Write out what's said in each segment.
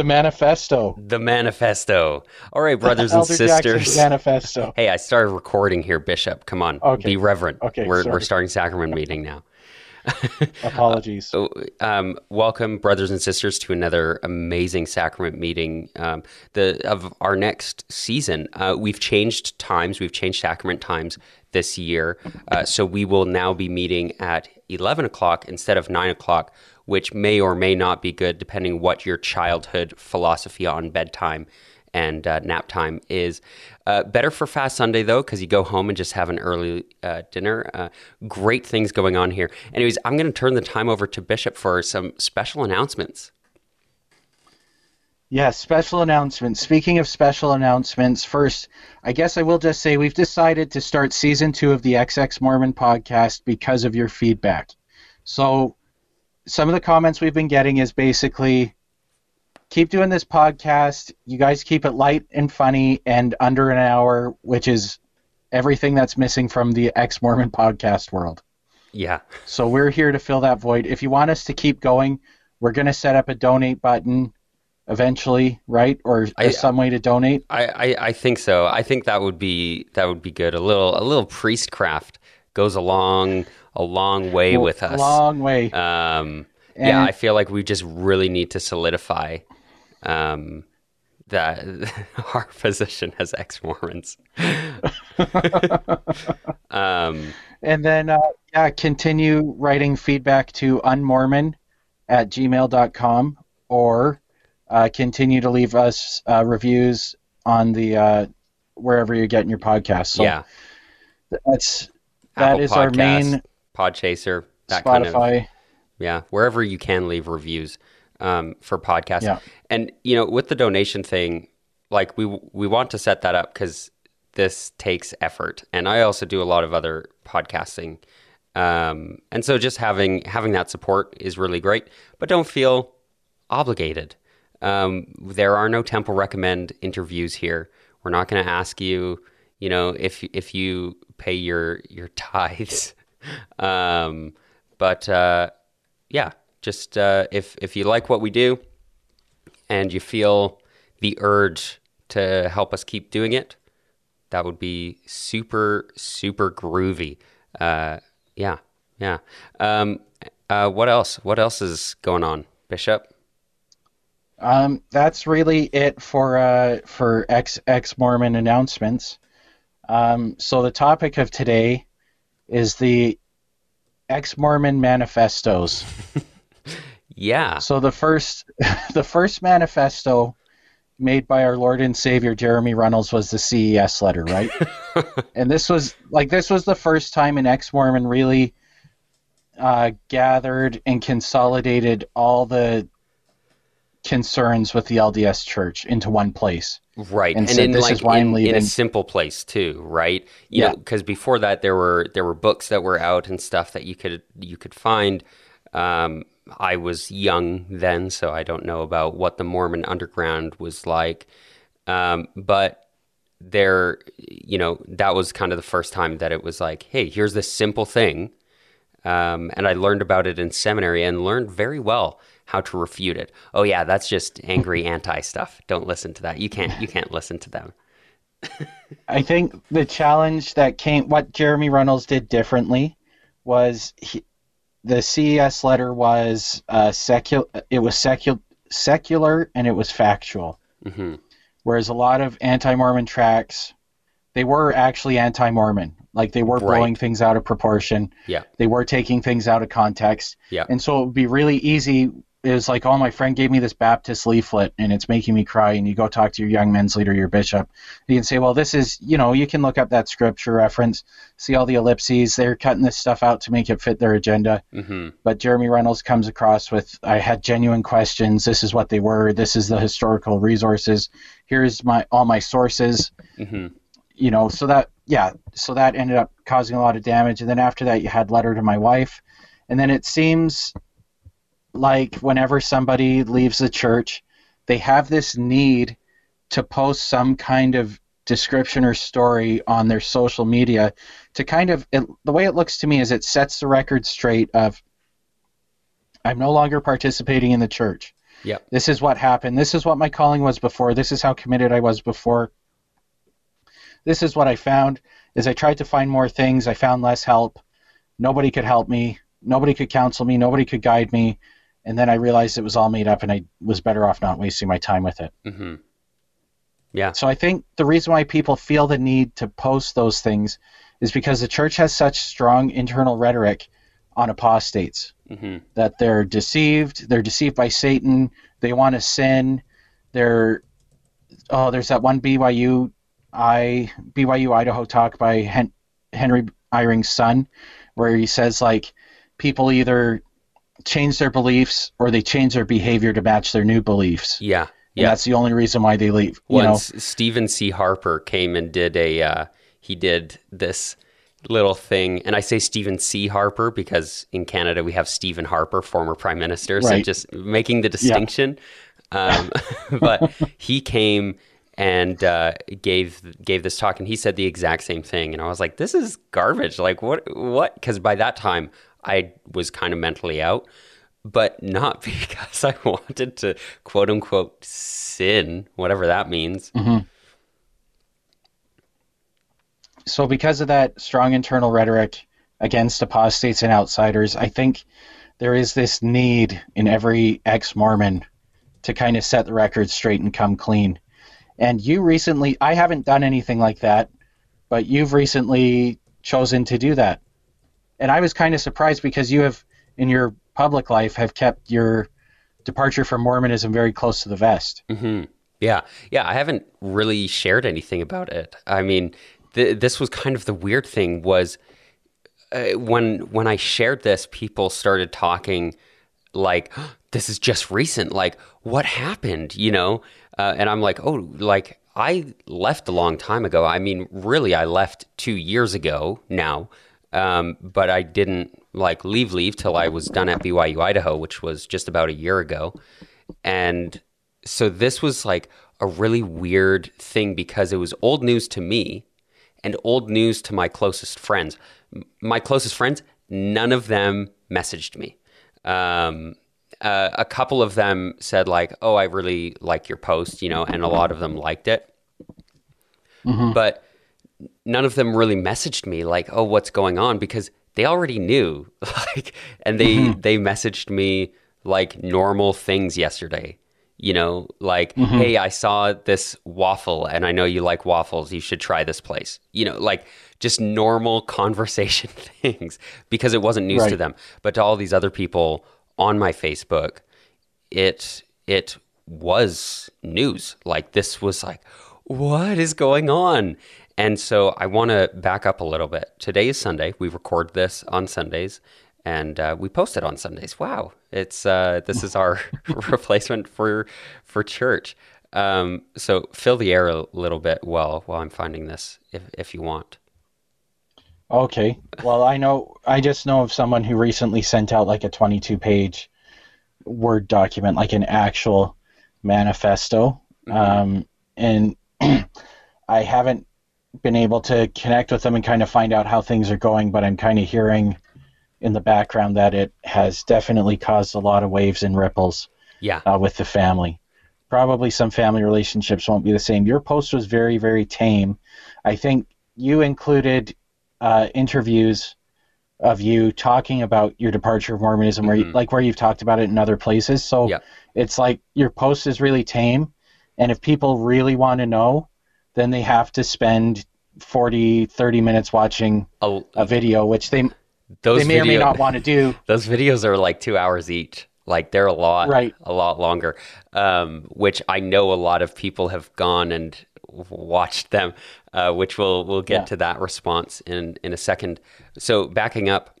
The manifesto. The manifesto. All right, brothers and sisters. Manifesto. Hey, I started recording here, Bishop. Come on, Okay. be reverent. Okay, we're sorry. we're starting sacrament meeting now. Apologies. So, um, welcome, brothers and sisters, to another amazing sacrament meeting. Um, the of our next season, uh, we've changed times. We've changed sacrament times this year, uh, so we will now be meeting at eleven o'clock instead of nine o'clock, which may or may not be good, depending what your childhood philosophy on bedtime and uh, nap time is. Uh, better for Fast Sunday, though, because you go home and just have an early uh, dinner. Uh, great things going on here. Anyways, I'm going to turn the time over to Bishop for some special announcements. Yes, special announcements. Speaking of special announcements, first, I guess I will just say we've decided to start season two of the XX Mormon podcast because of your feedback. So, some of the comments we've been getting is basically keep doing this podcast. You guys keep it light and funny and under an hour, which is everything that's missing from the ex Mormon podcast world. Yeah. So we're here to fill that void. If you want us to keep going, we're going to set up a donate button eventually, right? Or I- some way to donate. I, I, I think so. I think that would be that would be good. A little a little priestcraft goes a long a long way with us. Long way. Um, yeah, I feel like we just really need to solidify um, that our position as ex Mormons. um, And then, uh, yeah, continue writing feedback to unmormon at gmail.com or uh, continue to leave us uh, reviews on the uh, wherever you're getting your podcast. So yeah, that's that Apple is our main Podchaser, that kind of Spotify. yeah, wherever you can leave reviews um, for podcasts. Yeah. And you know, with the donation thing, like we we want to set that up because this takes effort, and I also do a lot of other podcasting, um, and so just having having that support is really great. But don't feel obligated. Um, there are no Temple recommend interviews here. We're not going to ask you, you know, if if you pay your your tithes. um, but uh, yeah, just uh, if if you like what we do and you feel the urge to help us keep doing it, that would be super super groovy. Uh, yeah, yeah. Um, uh, what else? What else is going on, Bishop? Um, that's really it for uh, for ex ex Mormon announcements. Um, so the topic of today is the ex Mormon manifestos. Yeah, So the first the first manifesto made by our Lord and Savior Jeremy Runnells was the CES letter, right? and this was like this was the first time an ex Mormon really uh, gathered and consolidated all the concerns with the LDS Church into one place. right. and said, in "This like is why I'm in, in a simple place too, right? You Yeah. because before that there were there were books that were out and stuff that you could you could find. Um, I was young then, so I don't know about what the Mormon underground was like. Um, but there, you know, that was kind of the first time that it was like, hey, here's this simple thing. Um, and I learned about it in seminary and learned very well how to refute it. Oh yeah, that's just angry anti stuff. Don't listen to that. You can't you can't listen to them. I think the challenge that came, what Jeremy Runnells did differently, was he, the CES letter was uh, secular. It was secular, secular, and it was factual. hmm Whereas a lot of anti-Mormon tracts, they were actually anti-Mormon. Like they were Right. blowing things out of proportion. Yeah. They were taking things out of context. Yeah. And so it would be really easy. It was like, oh, my friend gave me this Baptist leaflet and it's making me cry. And you go talk to your young men's leader, your bishop. You can say, well, this is, you know, you can look up that scripture reference, see all the ellipses. They're cutting this stuff out to make it fit their agenda. hmm But Jeremy Runnells comes across with, I had genuine questions. This is what they were. This is the historical resources. Here's my all my sources hmm you know, so that yeah, so that ended up causing a lot of damage. And then after that, you had letter to my wife, and then it seems like whenever somebody leaves the church, they have this need to post some kind of description or story on their social media to kind of it, the way it looks to me is it sets the record straight of I'm no longer participating in the church. Yep. This is what happened. This is what my calling was before. This is how committed I was before. This is what I found. Is I tried to find more things. I found less help. Nobody could help me. Nobody could counsel me. Nobody could guide me. And then I realized it was all made up, and I was better off not wasting my time with it. Mm-hmm. Yeah. So I think the reason why people feel the need to post those things is because the church has such strong internal rhetoric on apostates Mm-hmm. that they're deceived, they're deceived by Satan, they want to sin, they're oh, there's that one BYU I BYU Idaho talk by Hen- Henry Eyring's son where he says like people either change their beliefs or they change their behavior to match their new beliefs. Yeah. And Yeah. that's the only reason why they leave. You know, Stephen C. Harper came and did a, uh, he did this little thing, and I say Stephen C. Harper because in Canada we have Stephen Harper, former prime minister, so Right. just making the distinction. Um, but he came and uh, gave gave this talk, and he said the exact same thing, and I was like, "This is garbage! Like, what? What?" Because by that time I was kind of mentally out, but not because I wanted to quote unquote sin, whatever that means. Mm-hmm. so because of that strong internal rhetoric against apostates and outsiders, I think there is this need in every ex-Mormon to kind of set the record straight and come clean. And you recently, I haven't done anything like that, but you've recently chosen to do that. And I was kind of surprised because you have, in your public life, have kept your departure from Mormonism very close to the vest. hmm Yeah, yeah. I haven't really shared anything about it. I mean, th- this was kind of the weird thing was uh, when when I shared this, people started talking like, "This is just recent. Like, what happened?" You know, uh, and I'm like, "Oh, like." I left a long time ago. I mean, really, I left two years ago now, um, but I didn't like leave leave till I was done at BYU Idaho, which was just about a year ago. And so this was like a really weird thing because it was old news to me and old news to my closest friends. My closest friends, none of them messaged me. Um, uh, a couple of them said like, "Oh, I really like your post," you know, and a lot of them liked it. But none of them really messaged me like, "Oh, what's going on?" because they already knew. Like, and they mm-hmm. they messaged me like normal things yesterday. You know, like, mm-hmm. "Hey, I saw this waffle and I know you like waffles. You should try this place." You know, like just normal conversation things because it wasn't news to them. But to all these other people on my Facebook, it it was news. Like this was like, what is going on? And so I want to back up a little bit. Today is Sunday. We record this on Sundays, and uh, we post it on Sundays. Wow, it's uh, this is our replacement for for church. Um, so fill the air a little bit while while I'm finding this, if if you want. Okay. Well, I know. I just know of someone who recently sent out like a 22 page Word document, like an actual manifesto. Um, and I haven't been able to connect with them and kind of find out how things are going, but I'm kind of hearing in the background that it has definitely caused a lot of waves and ripples Yeah. uh, with the family. Probably some family relationships won't be the same. Your post was very, very tame. I think you included uh, interviews of you talking about your departure of Mormonism, where you, Mhm. like where you've talked about it in other places. So Yeah. it's like your post is really tame, and if people really want to know, then they have to spend 40, 30 minutes watching A- a video, which they those they may or may not want to do. those videos are like two hours each like they're a lot Right. a lot longer um, which i know a lot of people have gone and watched them uh, which we'll we'll get Yeah. to that response in in a second so backing up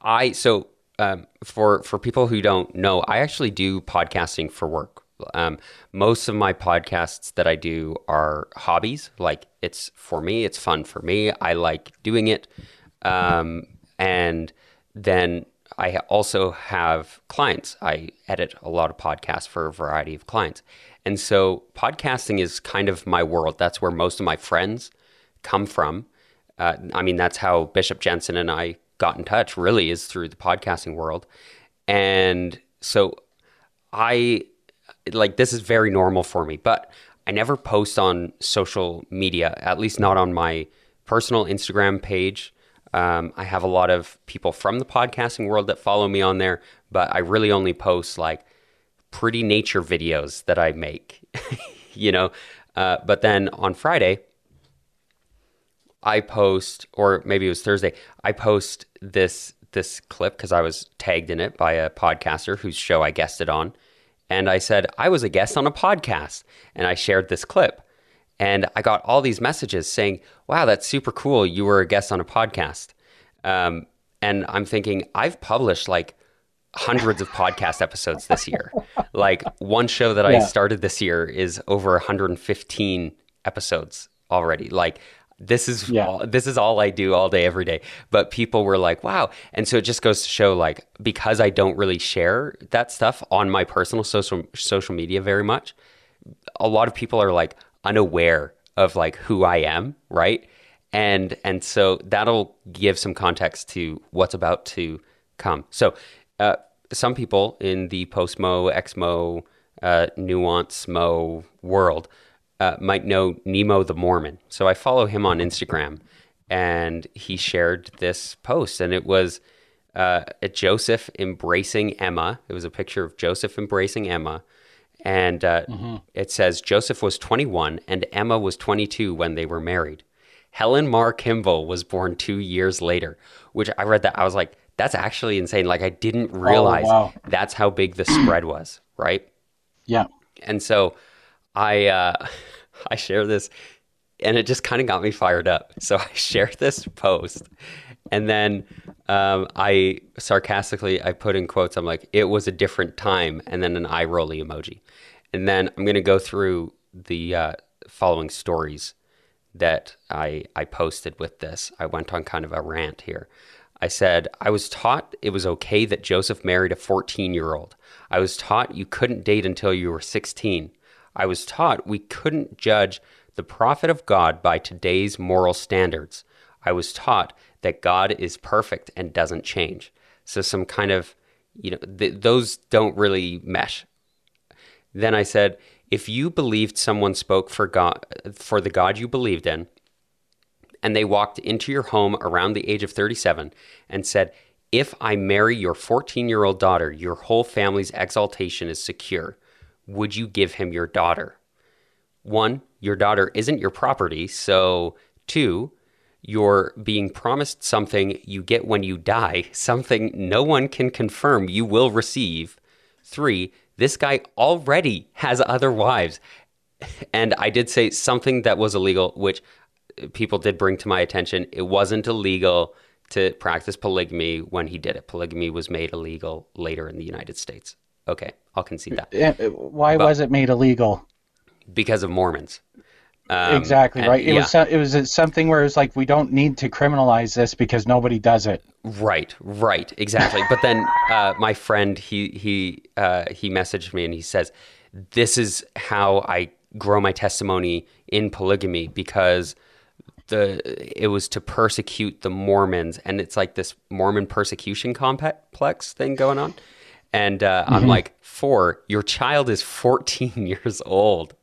i so um, for for people who don't know i actually do podcasting for work um, most of my podcasts that i do are hobbies like it's for me it's fun for me i like doing it um, and then I also have clients. I edit a lot of podcasts for a variety of clients. And so podcasting is kind of my world. That's where most of my friends come from. Uh, I mean, that's how Bishop Jensen and I got in touch, really, is through the podcasting world. And so I like this is very normal for me, but I never post on social media, at least not on my personal Instagram page. Um, I have a lot of people from the podcasting world that follow me on there, but I really only post like pretty nature videos that I make, you know. Uh, but then on Friday, I post, or maybe it was Thursday, I post this this clip because I was tagged in it by a podcaster whose show I guested on, and I said I was a guest on a podcast, and I shared this clip, and I got all these messages saying, "Wow, that's super cool! You were a guest on a podcast," um, and I'm thinking I've published like hundreds of podcast episodes this year. Like one show that I started this year is over 115 episodes already. Like this is Yeah. all, this is all I do all day every day. But people were like, "Wow!" And so it just goes to show, like, because I don't really share that stuff on my personal social social media very much, a lot of people are like unaware of like who I am, right? And and so that'll give some context to what's about to come. So uh, some people in the post Mo, ex uh, nuance Mo world uh, might know Nemo the Mormon. So I follow him on Instagram, and he shared this post, and it was uh, a Joseph embracing Emma. It was a picture of Joseph embracing Emma, and uh, it says Joseph was 21 and Emma was 22 when they were married. Helen Mar Kimball was born two years later, which I read that I was like, that's actually insane. Like I didn't realize wow. that's how big the spread was, right? Yeah. And so I uh, I share this, and it just kind of got me fired up. So I shared this post, and then um, I sarcastically I put in quotes. I'm like, "It was a different time," and then an eye rolly emoji, and then I'm gonna go through the uh, following stories that I I posted with this. I went on kind of a rant here. I said, I was taught it was okay that Joseph married a 14 year old. I was taught you couldn't date until you were 16. I was taught we couldn't judge the prophet of God by today's moral standards. I was taught that God is perfect and doesn't change. So, some kind of, you know, th- those don't really mesh. Then I said, if you believed someone spoke for God, for the God you believed in, and they walked into your home around the age of 37 and said, If I marry your 14 year old daughter, your whole family's exaltation is secure. Would you give him your daughter? One, your daughter isn't your property. So, two, you're being promised something you get when you die, something no one can confirm you will receive. Three, this guy already has other wives. And I did say something that was illegal, which uh, people did bring to my attention. It wasn't illegal to practice polygamy when he did it. Polygamy was made illegal later in the United States. Okay, I'll concede that Why was it made illegal? because of Mormons. Um, exactly and- right. It yeah, was it was something where it's like we don't need to criminalize this because nobody does it. right, right, exactly. but then uh, my friend he he uh, he messaged me and he says, "This is how I grow my testimony in polygamy because." the it was to persecute the Mormons, and it's like this Mormon persecution complex thing going on. And uh, I'm like, four, your child is 14 years old.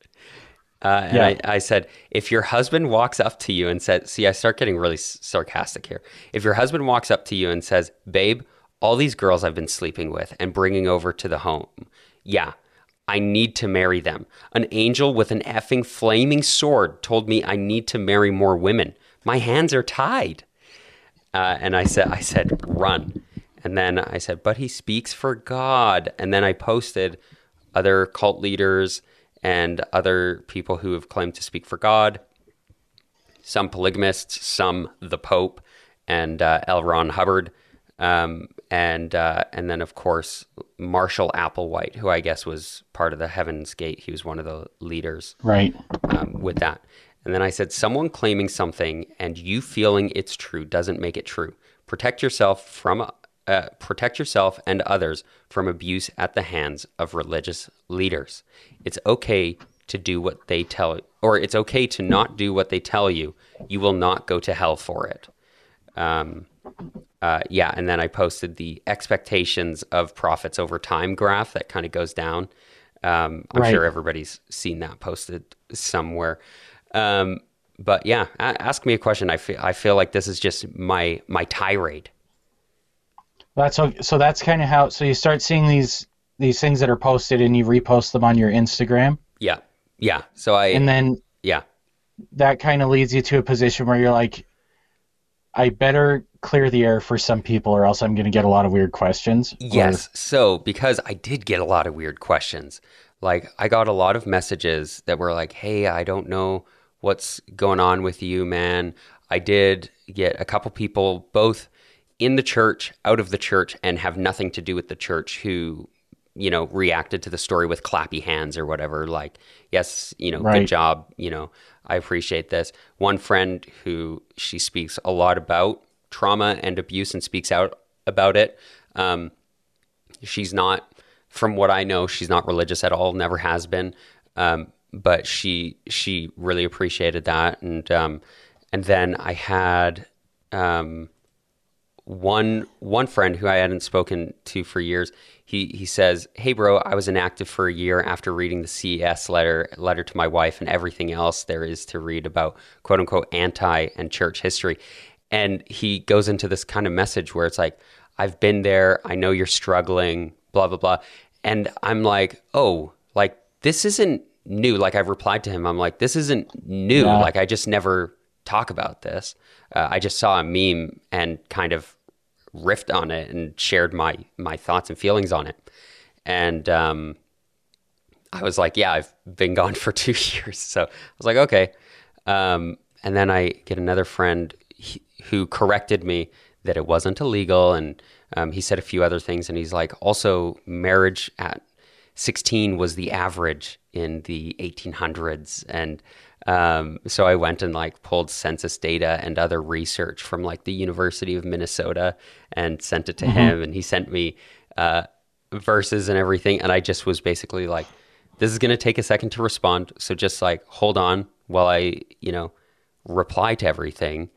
Uh, and Yeah. I, I said, if your husband walks up to you and says, see, I start getting really s- sarcastic here. If your husband walks up to you and says, babe, all these girls I've been sleeping with and bringing over to the home, yeah, I need to marry them. An angel with an effing flaming sword told me I need to marry more women. My hands are tied. Uh, and I said, I said, run. And then I said, but he speaks for God. And then I posted other cult leaders and other people who have claimed to speak for God, some polygamists, some the Pope, and uh, L. Ron Hubbard, um, and uh, and then of course Marshall Applewhite, who I guess was part of the Heaven's Gate. He was one of the leaders Right. um, with that. And then I said, someone claiming something and you feeling it's true doesn't make it true. Protect yourself from uh, protect yourself and others from abuse at the hands of religious leaders. It's okay to do what they tell, or it's okay to not do what they tell you. You will not go to hell for it. Um, uh, yeah, and then I posted the expectations of prophets over time graph that kind of goes down. Um, I'm Right. sure everybody's seen that posted somewhere. Um, but yeah, a- ask me a question. I feel I feel like this is just my my tirade. That's okay. so that's kind of how so you start seeing these these things that are posted and you repost them on your Instagram Yeah, yeah. So I and then yeah that kind of leads you to a position where you're like I better clear the air for some people or else I'm going to get a lot of weird questions. Or- Yes. So, because I did get a lot of weird questions, like I got a lot of messages that were like, "Hey, I don't know what's going on with you, man." I did get a couple people both in the church, out of the church and have nothing to do with the church who you know reacted to the story with clappy hands or whatever like yes you know good job you know i appreciate this. One friend who she speaks a lot about trauma and abuse and speaks out about it um, she's not from what i know she's not religious at all never has been um, but she she really appreciated that and um, and then i had um, one one friend who I hadn't spoken to for years. He he says, "Hey, bro, I was inactive for a year after reading the CES letter letter to my wife and everything else there is to read about quote unquote anti and church history." And he goes into this kind of message where it's like, "I've been there. I know you're struggling. Blah blah blah." And I'm like, "Oh, like this isn't new." Like I've replied to him. I'm like, "This isn't new. Yeah. Like I just never talk about this. Uh, I just saw a meme and kind of riffed on it and shared my my thoughts and feelings on it. And um, I was like, yeah, I've been gone for two years. So I was like, okay. Um, and then I get another friend who corrected me that it wasn't illegal. And um, he said a few other things. And he's like, also, marriage at 16 was the average in the 1800s. And um, so I went and like pulled census data and other research from like the University of Minnesota and sent it to him. And he sent me uh, verses and everything. And I just was basically like, this is going to take a second to respond. So just like hold on while I, you know, reply to everything.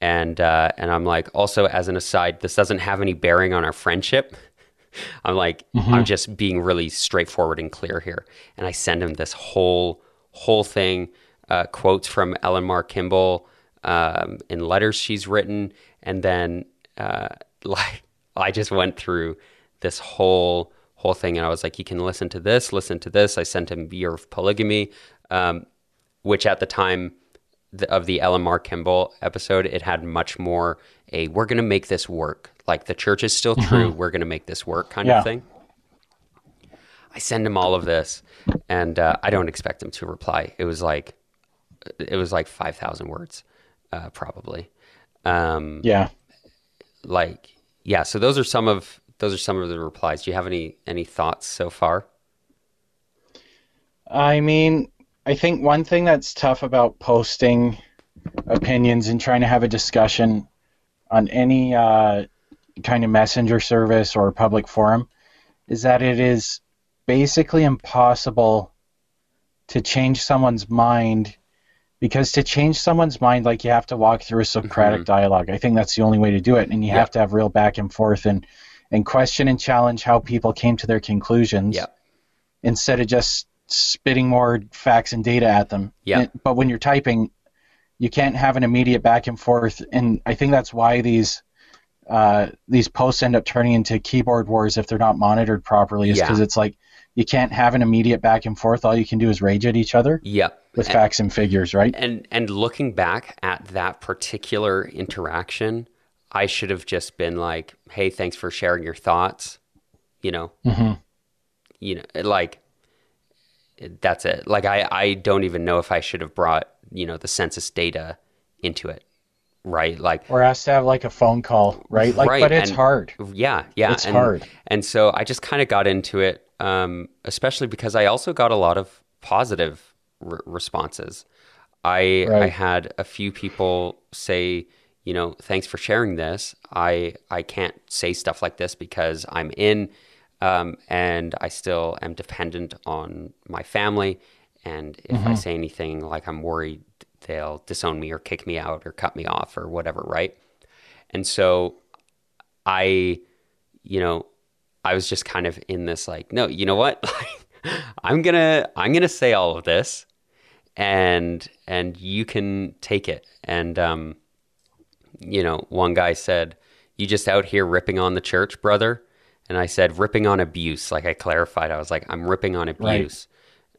And uh, and I'm like, also as an aside, this doesn't have any bearing on our friendship. I'm like, I'm just being really straightforward and clear here. And I send him this whole whole thing, uh, quotes from Helen Mar Kimball um, in letters she's written, and then uh, like I just went through this whole whole thing, and I was like, you can listen to this, listen to this. I sent him Year of Polygamy, um, which at the time the, of the Helen Mar Kimball episode, it had much more a we're going to make this work. Like the church is still true. We're going to make this work kind Yeah. of thing. I send him all of this, and uh, I don't expect him to reply. It was like it was like five thousand words, uh, probably. Um, Yeah. like yeah. So those are some of those are some of the replies. Do you have any any thoughts so far? I mean, I think one thing that's tough about posting opinions and trying to have a discussion on any uh, kind of messenger service or public forum is that it is basically impossible to change someone's mind because to change someone's mind like you have to walk through a socratic dialogue i think that's the only way to do it and you Yeah. have to have real back and forth and and question and challenge how people came to their conclusions Yeah. instead of just spitting more facts and data at them. Yeah. And- but when you're typing, you can't have an immediate back and forth, and I think that's why these uh, these posts end up turning into keyboard wars if they're not monitored properly. Is Yeah. because it's like you can't have an immediate back and forth. All you can do is rage at each other Yep. With facts and figures, right? and and looking back at that particular interaction i should have just been like hey thanks for sharing your thoughts you know hmm you know like that's it like i i don't even know if i should have brought you know the census data into it right like Or asked to have like a phone call, right? Like, Right, but it's and- hard. yeah, yeah, It's and, hard. And so I just kind of got into it, um, especially because I also got a lot of positive r- responses. I I had a few people say, you know, thanks for sharing this. I I can't say stuff like this because I'm in, um, and I still am dependent on my family. And if Mm-hmm. I say anything like I'm worried they'll disown me or kick me out or cut me off or whatever, right? And so I, you know, I was just kind of in this like, no, you know what? I'm gonna I'm gonna say all of this, and and you can take it. And um, you know, one guy said, "You just out here ripping on the church, brother." And I said, ripping on abuse. Like I clarified, I was like, I'm ripping on abuse.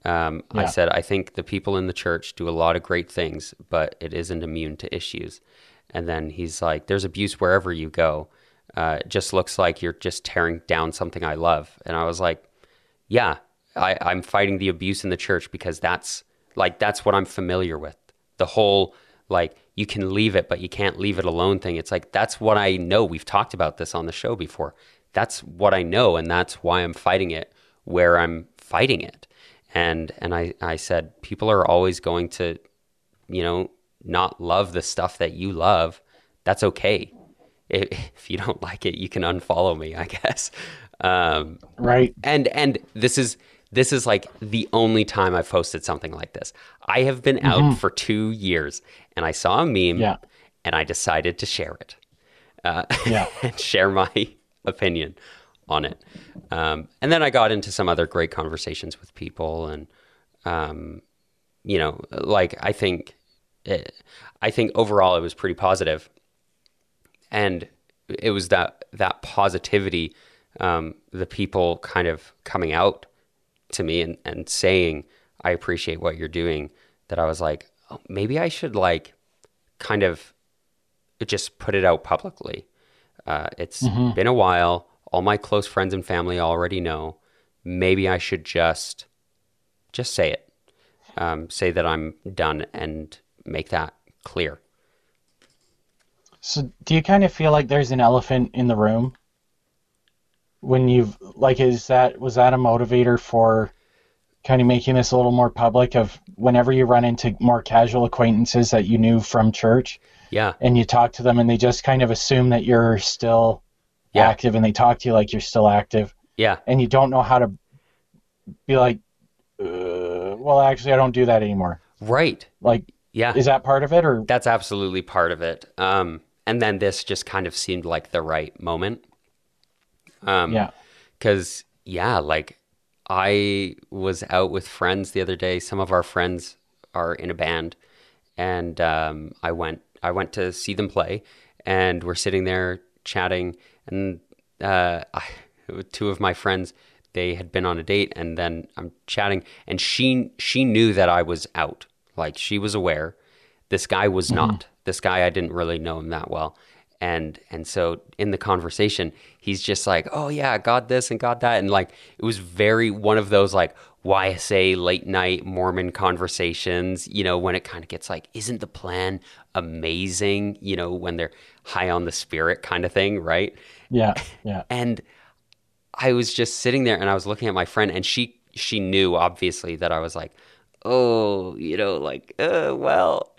Right. Um, yeah. I said, I think the people in the church do a lot of great things, but it isn't immune to issues. And then he's like, there's abuse wherever you go. Uh, it just looks like you're just tearing down something I love. And I was like, yeah, I, I'm fighting the abuse in the church because that's like, that's what I'm familiar with. The whole, like, you can leave it, but you can't leave it alone thing. It's like, that's what I know. We've talked about this on the show before that's what I know, and that's why I'm fighting it where I'm fighting it. And and I I said people are always going to, you know, not love the stuff that you love. That's okay. If you don't like it, you can unfollow me, I guess. Um, right. And and this is this is like the only time I've posted something like this. I have been mm-hmm. out for two years, and I saw a meme, yeah. and I decided to share it. Uh, yeah. and share my opinion on it. Um, and then I got into some other great conversations with people, and um, you know, like I think, it, I think overall it was pretty positive, and it was that that positivity, um, the people kind of coming out to me and, and saying, "I appreciate what you're doing." That I was like, oh, maybe I should like, kind of, just put it out publicly uh, it's mm-hmm. been a while. All my close friends and family already know. Maybe I should just just say it. Um, say that I'm done and make that clear. So, do you kind of feel like there's an elephant in the room when you've like is that was that a motivator for kind of making this a little more public of whenever you run into more casual acquaintances that you knew from church yeah. And you talk to them and they just kind of assume that you're still yeah. active and they talk to you like you're still active. Yeah. And you don't know how to be like, uh, well, actually, I don't do that anymore. Right. Like, yeah. Is that part of it or? That's absolutely part of it. Um, and then this just kind of seemed like the right moment. Um, yeah. Because, yeah, like I was out with friends the other day. Some of our friends are in a band. And um, I went I went to see them play, and we're sitting there chatting, and uh, I, two of my friends they had been on a date, and then I'm chatting, and she she knew that I was out, like she was aware. This guy was mm-hmm. not. This guy I didn't really know him that well, and and so in the conversation he's just like oh yeah i got this and got that and like it was very one of those like YSA late night Mormon conversations, you know, when it kind of gets like, isn't the plan amazing? You know, when they're high on the spirit kind of thing, right? Yeah. Yeah. And I was just sitting there and I was looking at my friend and she she knew obviously that I was like, oh, you know, like, uh, well,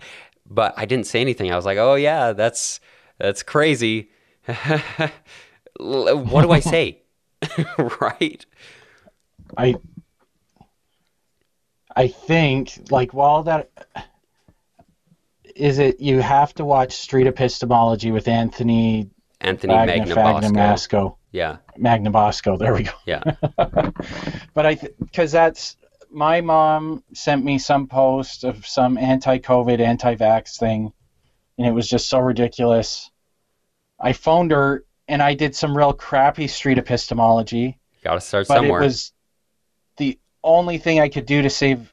but I didn't say anything. I was like, oh yeah, that's that's crazy. what do I say? right? I I think like while that is it you have to watch Street Epistemology with Anthony Anthony Magnabosco. Yeah. Magnabosco, there we go. Yeah. but I because that's my mom sent me some post of some anti-COVID, anti-vax thing, and it was just so ridiculous. I phoned her and I did some real crappy street epistemology. Got to start but somewhere. It was the only thing I could do to save,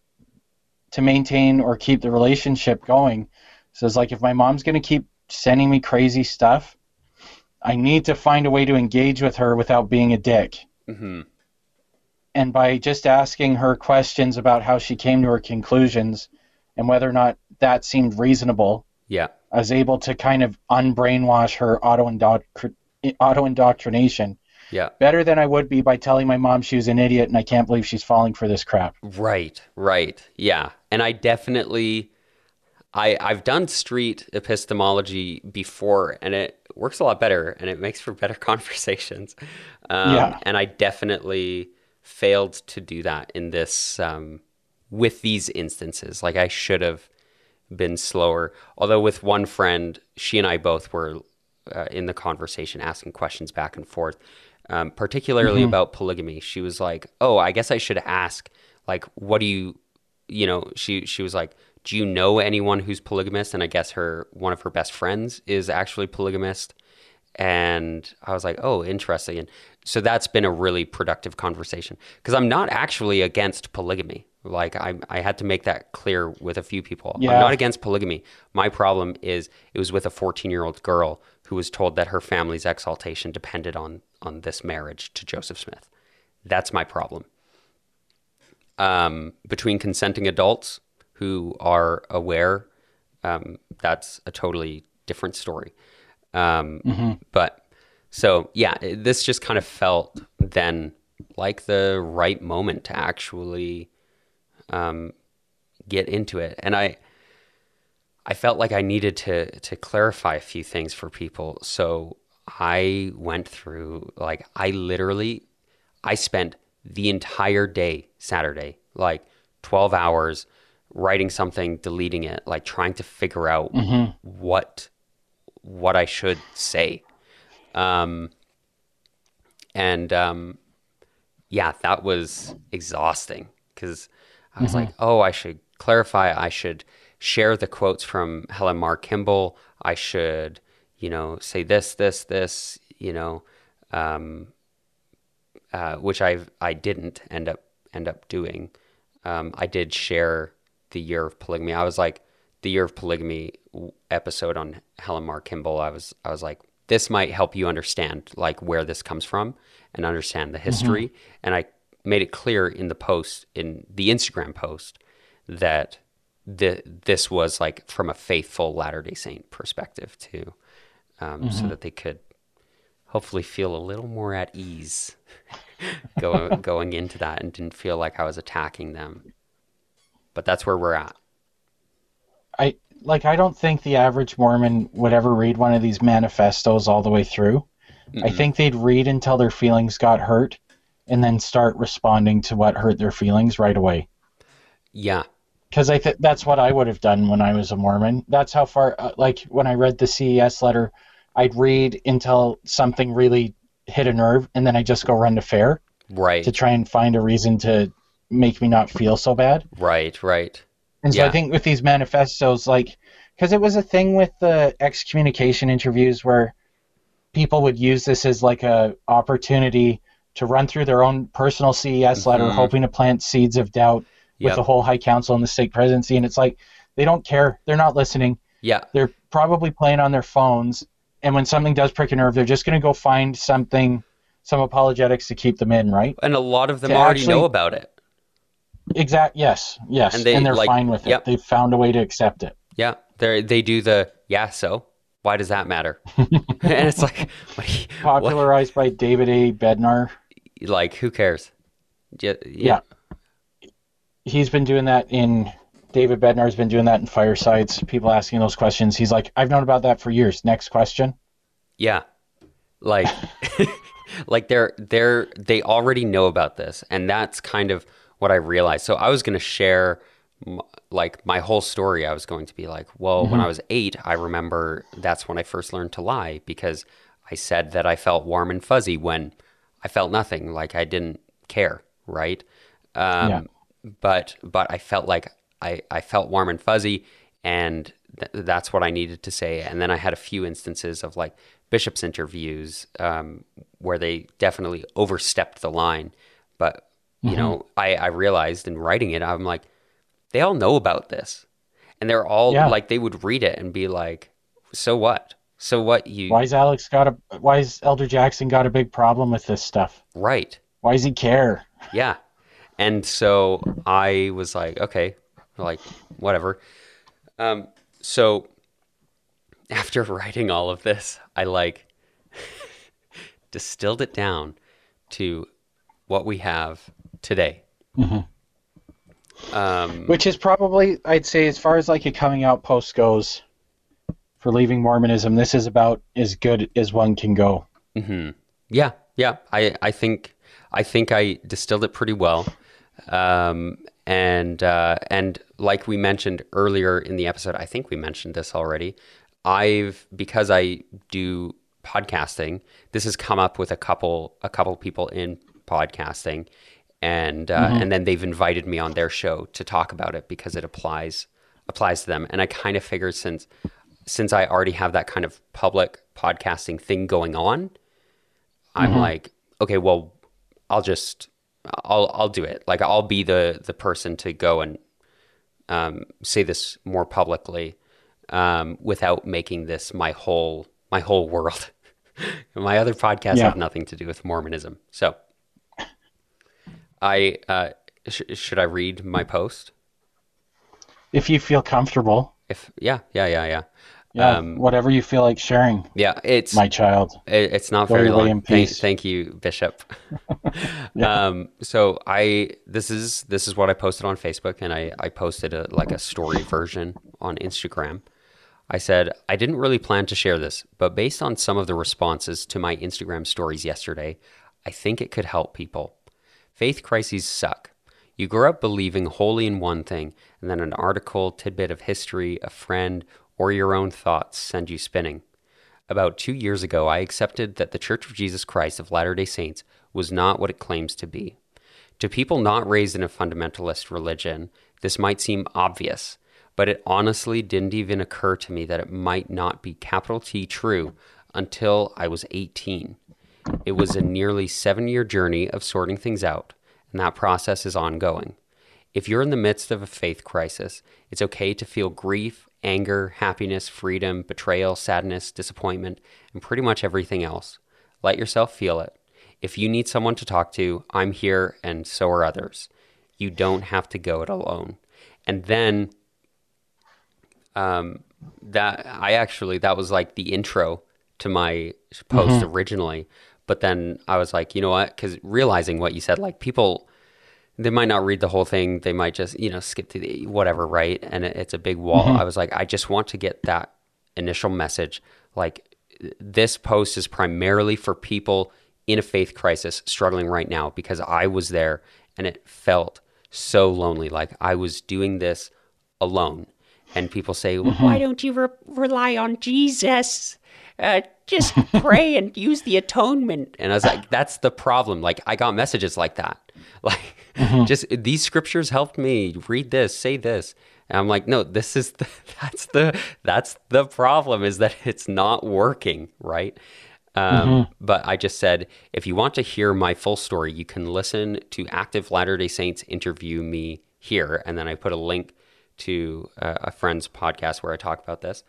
to maintain or keep the relationship going. So it's like if my mom's going to keep sending me crazy stuff, I need to find a way to engage with her without being a dick. Mm-hmm. And by just asking her questions about how she came to her conclusions and whether or not that seemed reasonable, yeah, I was able to kind of unbrainwash her auto auto indoctrination yeah. Better than I would be by telling my mom she was an idiot and I can't believe she's falling for this crap. Right, right. Yeah. And I definitely I I've done street epistemology before and it works a lot better and it makes for better conversations. Um, yeah. and I definitely failed to do that in this um, with these instances. Like I should have been slower. Although with one friend, she and I both were uh, in the conversation, asking questions back and forth, um, particularly mm-hmm. about polygamy. She was like, "Oh, I guess I should ask, like, what do you, you know?" She she was like, "Do you know anyone who's polygamist?" And I guess her one of her best friends is actually polygamist. And I was like, "Oh, interesting." And so that's been a really productive conversation because I'm not actually against polygamy. Like I, I had to make that clear with a few people. Yeah. I'm not against polygamy. My problem is it was with a 14 year old girl who was told that her family's exaltation depended on on this marriage to Joseph Smith. That's my problem. Um, between consenting adults who are aware, um, that's a totally different story. Um, mm-hmm. But so yeah, this just kind of felt then like the right moment to actually um, get into it. And I, I felt like I needed to to clarify a few things for people. So I went through like I literally I spent the entire day Saturday, like 12 hours writing something, deleting it, like trying to figure out mm-hmm. what what I should say. Um and um yeah, that was exhausting cuz I was mm-hmm. like, oh, I should clarify. I should share the quotes from Helen Mar Kimball. I should, you know, say this, this, this, you know, um, uh, which I I didn't end up end up doing. Um, I did share the year of polygamy. I was like the year of polygamy episode on Helen Mar Kimball. I was I was like this might help you understand like where this comes from and understand the history. Mm-hmm. And I made it clear in the post in the Instagram post that the, this was like from a faithful Latter Day Saint perspective too, um, mm-hmm. so that they could hopefully feel a little more at ease going going into that and didn't feel like I was attacking them. But that's where we're at. I like I don't think the average Mormon would ever read one of these manifestos all the way through. Mm-mm. I think they'd read until their feelings got hurt and then start responding to what hurt their feelings right away. Yeah. Because I think that's what I would have done when I was a Mormon. That's how far, uh, like when I read the CES letter, I'd read until something really hit a nerve, and then I just go run to fair, right, to try and find a reason to make me not feel so bad. Right, right. And so yeah. I think with these manifestos, like, because it was a thing with the excommunication interviews where people would use this as like a opportunity to run through their own personal CES mm-hmm. letter, hoping to plant seeds of doubt with yep. the whole High Council and the stake presidency. And it's like they don't care. They're not listening. Yeah. They're probably playing on their phones. And when something does prick a nerve, they're just going to go find something, some apologetics to keep them in, right? And a lot of them to already actually, know about it. Exact. Yes. Yes. And, they, they're like, fine with it. Yep. They've found a way to accept it. Yeah. They they do the yeah. So why does that matter? and it's like popularized what? by David A. Bednar like who cares? Yeah, yeah. yeah. He's been doing that in David Bednar's been doing that in firesides. People asking those questions. He's like, I've known about that for years. Next question. Yeah, like, like they're they're they already know about this, and that's kind of what I realized. So I was going to share like my whole story. I was going to be like, well, mm-hmm. when I was eight, I remember that's when I first learned to lie because I said that I felt warm and fuzzy when I felt nothing, like I didn't care, right? Um, yeah. But but I felt like I, I felt warm and fuzzy, and th- that's what I needed to say. And then I had a few instances of like bishops' interviews um, where they definitely overstepped the line. But you mm-hmm. know, I, I realized in writing it, I'm like, they all know about this, and they're all yeah. like, they would read it and be like, so what? So what you? Why is Alex got a? Why is Elder Jaxxxon got a big problem with this stuff? Right. Why does he care? Yeah, and so I was like, okay, like whatever. Um, so after writing all of this, I like distilled it down to what we have today. Mm-hmm. Um, Which is probably, I'd say, as far as like a coming out post goes, for leaving Mormonism, this is about as good as one can go. Mm-hmm. Yeah, yeah. I I think I think I distilled it pretty well. Um, and uh, and like we mentioned earlier in the episode, I think we mentioned this already. I've because I do podcasting. This has come up with a couple a couple people in podcasting, and uh, and then they've invited me on their show to talk about it because it applies applies to them. And I kind of figured since since I already have that kind of public podcasting thing going on, I'm like, okay, well, I'll just I'll I'll do it. Like I'll be the the person to go and um, say this more publicly um, without making this my whole my whole world. my other podcasts Yeah. have nothing to do with Mormonism. So, I uh, sh- should I read my post? If you feel comfortable, If yeah, yeah, yeah, yeah, yeah, Um, whatever you feel like sharing, yeah. It's my child. It, it's not Go very long. Thank, thank you, Bishop. yeah. um, so I this is this is what I posted on Facebook, and I I posted a like a story version on Instagram. I said I didn't really plan to share this, but based on some of the responses to my Instagram stories yesterday, I think it could help people. Faith crises suck. You grow up believing wholly in one thing, and then an article, tidbit of history, a friend, or your own thoughts send you spinning. About two years ago, I accepted that the Church of Jesus Christ of Latter day Saints was not what it claims to be. To people not raised in a fundamentalist religion, this might seem obvious, but it honestly didn't even occur to me that it might not be capital T true until I was 18. It was a nearly seven year journey of sorting things out, and that process is ongoing. If you're in the midst of a faith crisis, it's okay to feel grief, anger, happiness, freedom, betrayal, sadness, disappointment, and pretty much everything else. Let yourself feel it. If you need someone to talk to, I'm here, and so are others. You don't have to go it alone. And then um, that I actually that was like the intro to my post originally, but then I was like, you know what? Because realizing what you said, like people they might not read the whole thing. They might just, you know, skip to the whatever, right? And it, it's a big wall. I was like, I just want to get that initial message. Like, this post is primarily for people in a faith crisis struggling right now because I was there and it felt so lonely. Like, I was doing this alone. And people say, well, why don't you re- rely on Jesus? Uh, just pray and use the atonement. And I was like, that's the problem. Like, I got messages like that. Like, just these scriptures helped me read this, say this. And I'm like, no, this is the, that's the that's the problem is that it's not working, right? Um, But I just said, if you want to hear my full story, you can listen to Active Latter Day Saints interview me here, and then I put a link to uh, a friend's podcast where I talk about this.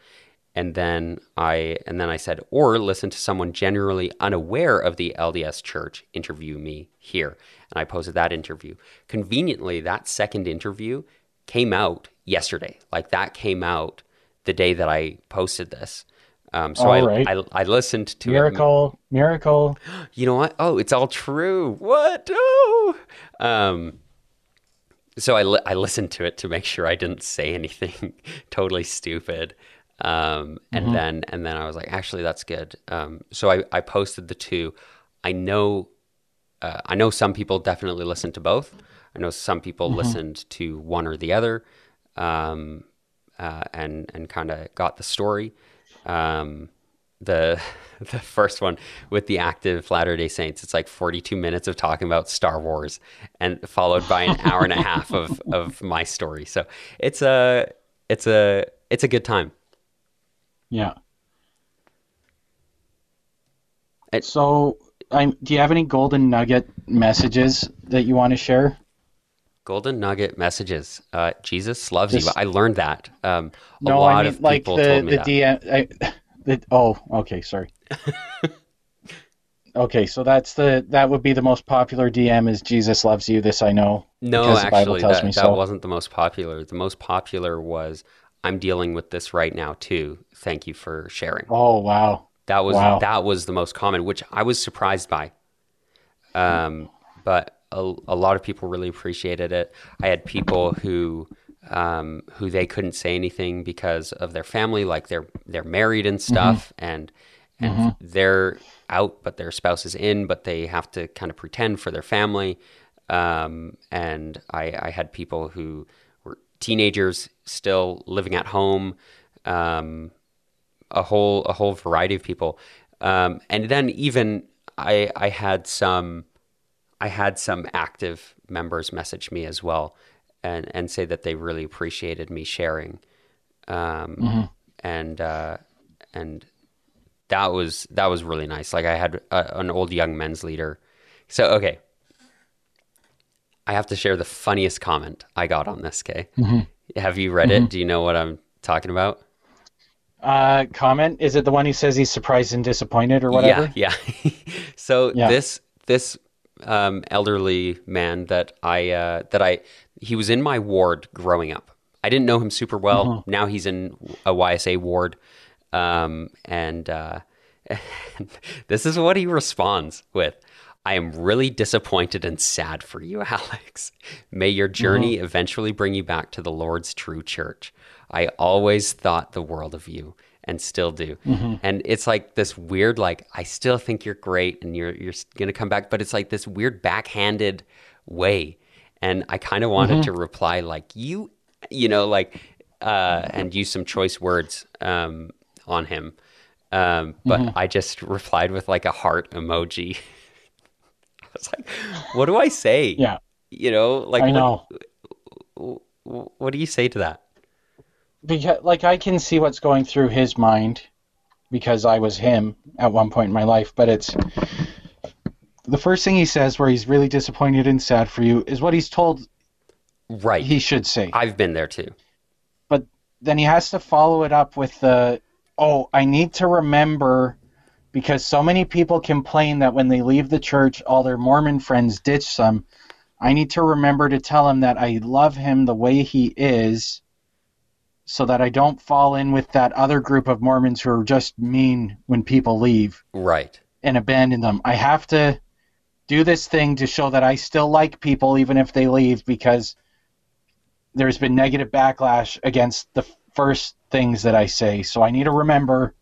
And then I and then I said, or listen to someone generally unaware of the LDS Church interview me here, and I posted that interview. Conveniently, that second interview came out yesterday. Like that came out the day that I posted this. Um, so I, right. I I listened to it Miracle, miracle. you know what? Oh, it's all true. What? Oh. Um, so I, li- I listened to it to make sure I didn't say anything totally stupid. Um, and then, and then I was like, actually, that's good. Um, so I, I posted the two. I know, uh, I know some people definitely listened to both. I know some people listened to one or the other, um, uh, and and kind of got the story. Um, the the first one with the active Latter Day Saints. It's like 42 minutes of talking about Star Wars, and followed by an hour and a half of of my story. So it's a it's a it's a good time. Yeah. It- So, I'm. Do you have any golden nugget messages that you want to share? Golden nugget messages. Uh, Jesus loves you. I learned that. Um, a no, lot I mean of like people the told me the that. DM. I, the, oh, okay, sorry. okay, so that's the that would be the most popular DM is Jesus loves you. This I know. No, because the Bible actually, that, that so. wasn't the most popular. The most popular was I'm dealing with this right now too. Thank you for sharing. Oh wow. That was Wow. that was the most common, which I was surprised by. Um, but a, a lot of people really appreciated it. I had people who um, who they couldn't say anything because of their family, like they're they're married and stuff, and and they're out, but their spouse is in, but they have to kind of pretend for their family. Um, and I, I had people who were teenagers still living at home. Um, a whole a whole variety of people, um, and then even I I had some I had some active members message me as well, and and say that they really appreciated me sharing, um, Mm-hmm. and uh, and that was that was really nice. Like I had a, an old young men's leader. So okay, I have to share the funniest comment I got on this. Okay, have you read it? Do you know what I'm talking about? Uh, comment: Is it the one who says he's surprised and disappointed or whatever? Yeah, yeah. so Yeah. this this um, elderly man that I uh, that I he was in my ward growing up. I didn't know him super well. Mm-hmm. Now he's in a YSA ward, um, and uh, this is what he responds with. I am really disappointed and sad for you, Alex. May your journey eventually bring you back to the Lord's true church. I always thought the world of you and still do. And it's like this weird, like, I still think you're great and you're, you're going to come back, but it's like this weird backhanded way. And I kind of wanted to reply, like, you, you know, like, uh, and use some choice words um, on him. Um, but I just replied with like a heart emoji. I was like, what do I say? Yeah, You know, like, I know. what, what do you say to that? Because like I can see what's going through his mind because I was him at one point in my life, but it's the first thing he says where he's really disappointed and sad for you is what he's told Right. he should say. I've been there too. But then he has to follow it up with the oh, I need to remember because so many people complain that when they leave the church all their Mormon friends ditch them. I need to remember to tell him that I love him the way he is so that I don't fall in with that other group of Mormons who are just mean when people leave Right. and abandon them. I have to do this thing to show that I still like people even if they leave because there's been negative backlash against the first things that I say. So I need to remember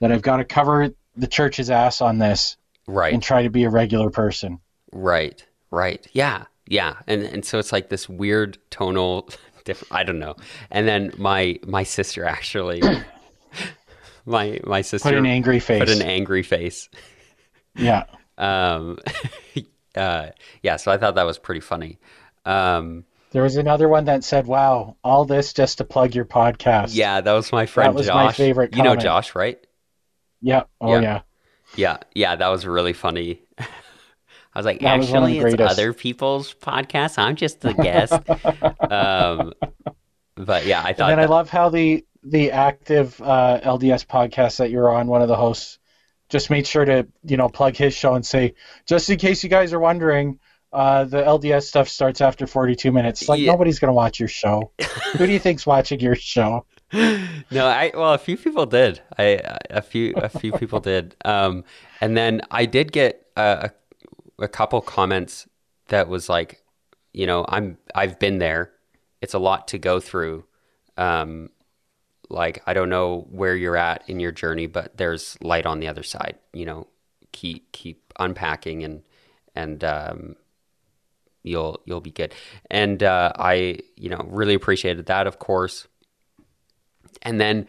that I've got to cover the church's ass on this Right. and try to be a regular person. Right. Right. Yeah. Yeah. And and so it's like this weird tonal different I don't know. And then my my sister actually my my sister Put an angry face. put an angry face. yeah. Um uh yeah, so I thought that was pretty funny. Um There was another one that said, "Wow, all this just to plug your podcast." yeah, that was my friend That was my Josh. favorite You know. Josh, right? Yeah. Oh Yeah. yeah. Yeah, yeah, that was really funny. I was like, That was actually, the it's other people's podcasts. I'm just the guest. um, but yeah, I thought And then I love how the the active uh, LDS podcast that you're on, one of the hosts, just made sure to you know plug his show and say, just in case you guys are wondering, uh, the LDS stuff starts after 42 minutes. Like Yeah. nobody's gonna watch your show. Who do you think's watching your show? no, I well, a few people did. I a few a few people did. Um, and then I did get a, a, a couple comments that was like, you know, I'm I've been there. It's a lot to go through. Um, like I don't know where you're at in your journey, but there's light on the other side. You know, keep keep unpacking and and um, you'll you'll be good. And uh, I you know really appreciated that, of course. And then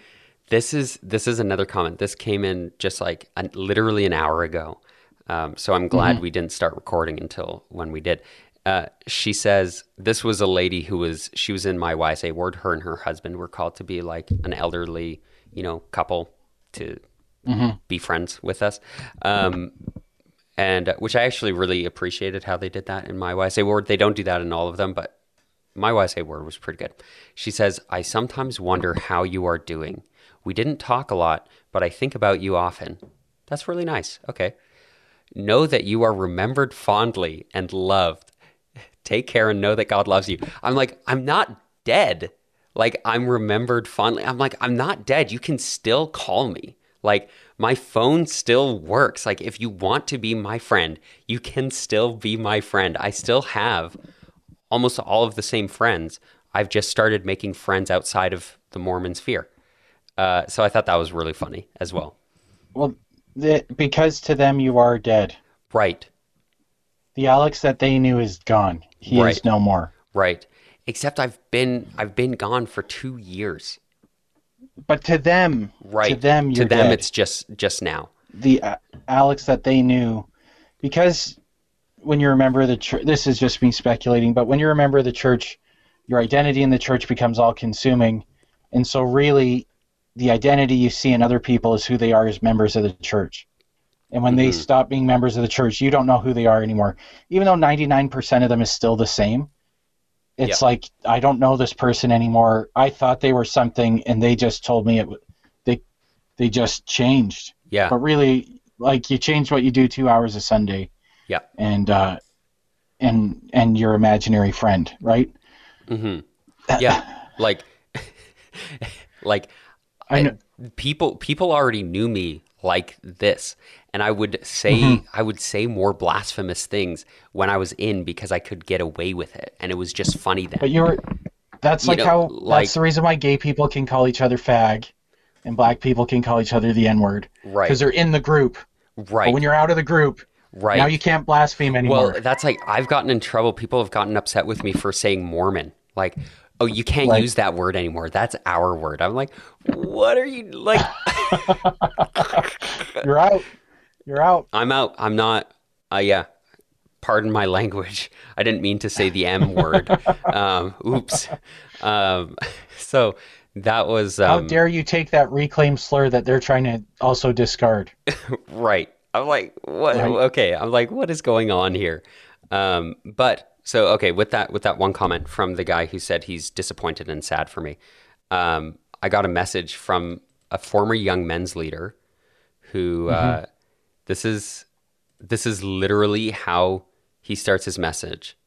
this is this is another comment. This came in just like an, literally an hour ago. Um, so I'm glad we didn't start recording until when we did. Uh, she says this was a lady who was she was in my YSA ward. Her and her husband were called to be like an elderly, you know, couple to be friends with us. Um, and uh, which I actually really appreciated how they did that in my YSA ward. They don't do that in all of them, but my YSA word was pretty good. She says, I sometimes wonder how you are doing. We didn't talk a lot, but I think about you often. That's really nice. Okay. Know that you are remembered fondly and loved. Take care and know that God loves you. I'm like, I'm not dead. Like, I'm remembered fondly. I'm like, I'm not dead. You can still call me. Like, my phone still works. Like, if you want to be my friend, you can still be my friend. I still have almost all of the same friends. I've just started making friends outside of the Mormon sphere. Uh, so I thought that was really funny as well. Well, the, because to them you are dead. Right, The Alex that they knew is gone. He Right. is no more. right. Except I've been I've been gone for two years. but to them, right? To them, to them, dead. it's just just now. the uh, Alex that they knew, because when you're a member of the church, this is just me speculating, but when you're a member of the church, your identity in the church becomes all consuming, and so really, the identity you see in other people is who they are as members of the church. And when they Mhm. stop being members of the church, you don't know who they are anymore. Even though 99% of them is still the same, it's like I don't know this person anymore. I thought they were something, and they just told me it. They they just changed Yeah, but really like you change what you do two hours a sunday Yeah. and uh and and your imaginary friend right Mm-hmm. yeah. Like, like i know. people people already knew me like this. And i would say Mm-hmm. i would say more blasphemous things when i was in because i could get away with it. And it was just funny then. But you're that's You like know, how like- that's the reason why gay people can call each other fag and black people can call each other the n word. Right. Because they're in the group. Right. but when you're out of the group right. now you can't blaspheme anymore. well that's like i've gotten in trouble. People have gotten upset with me for saying mormon. Like oh you can't Like- use that word anymore. That's our word. I'm like what are you like you're out. You're out. I'm out. I'm not uh yeah. Pardon my language. I didn't mean to say the m word. Um oops. Um so that was how um dare you take that reclaimed slur that they're trying to also discard? Right. I'm like what? Right. okay. I'm like what is going on here? Um but so okay with that with that one comment from the guy who said he's disappointed and sad for me um i got a message from a former young men's leader who uh this is this is literally how he starts his message.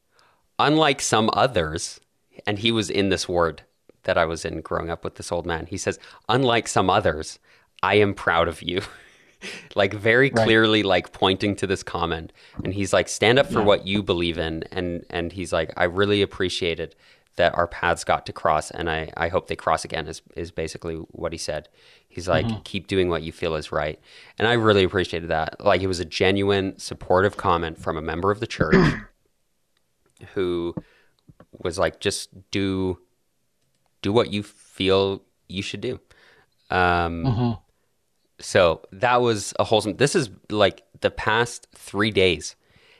Unlike some others and he was in this ward that i was in growing up with this old man he says unlike some others i am proud of you like very Right. clearly like pointing to this comment. And he's like stand up for what you believe in. And and he's like i really appreciated that our paths got to cross and i i hope they cross again is is basically what he said. He's like keep doing what you feel is right. And i really appreciated that. Like it was a genuine supportive comment from a member of the church who was like just do do what you feel you should do. Um Mhm. So that was a wholesome. This is like the past three days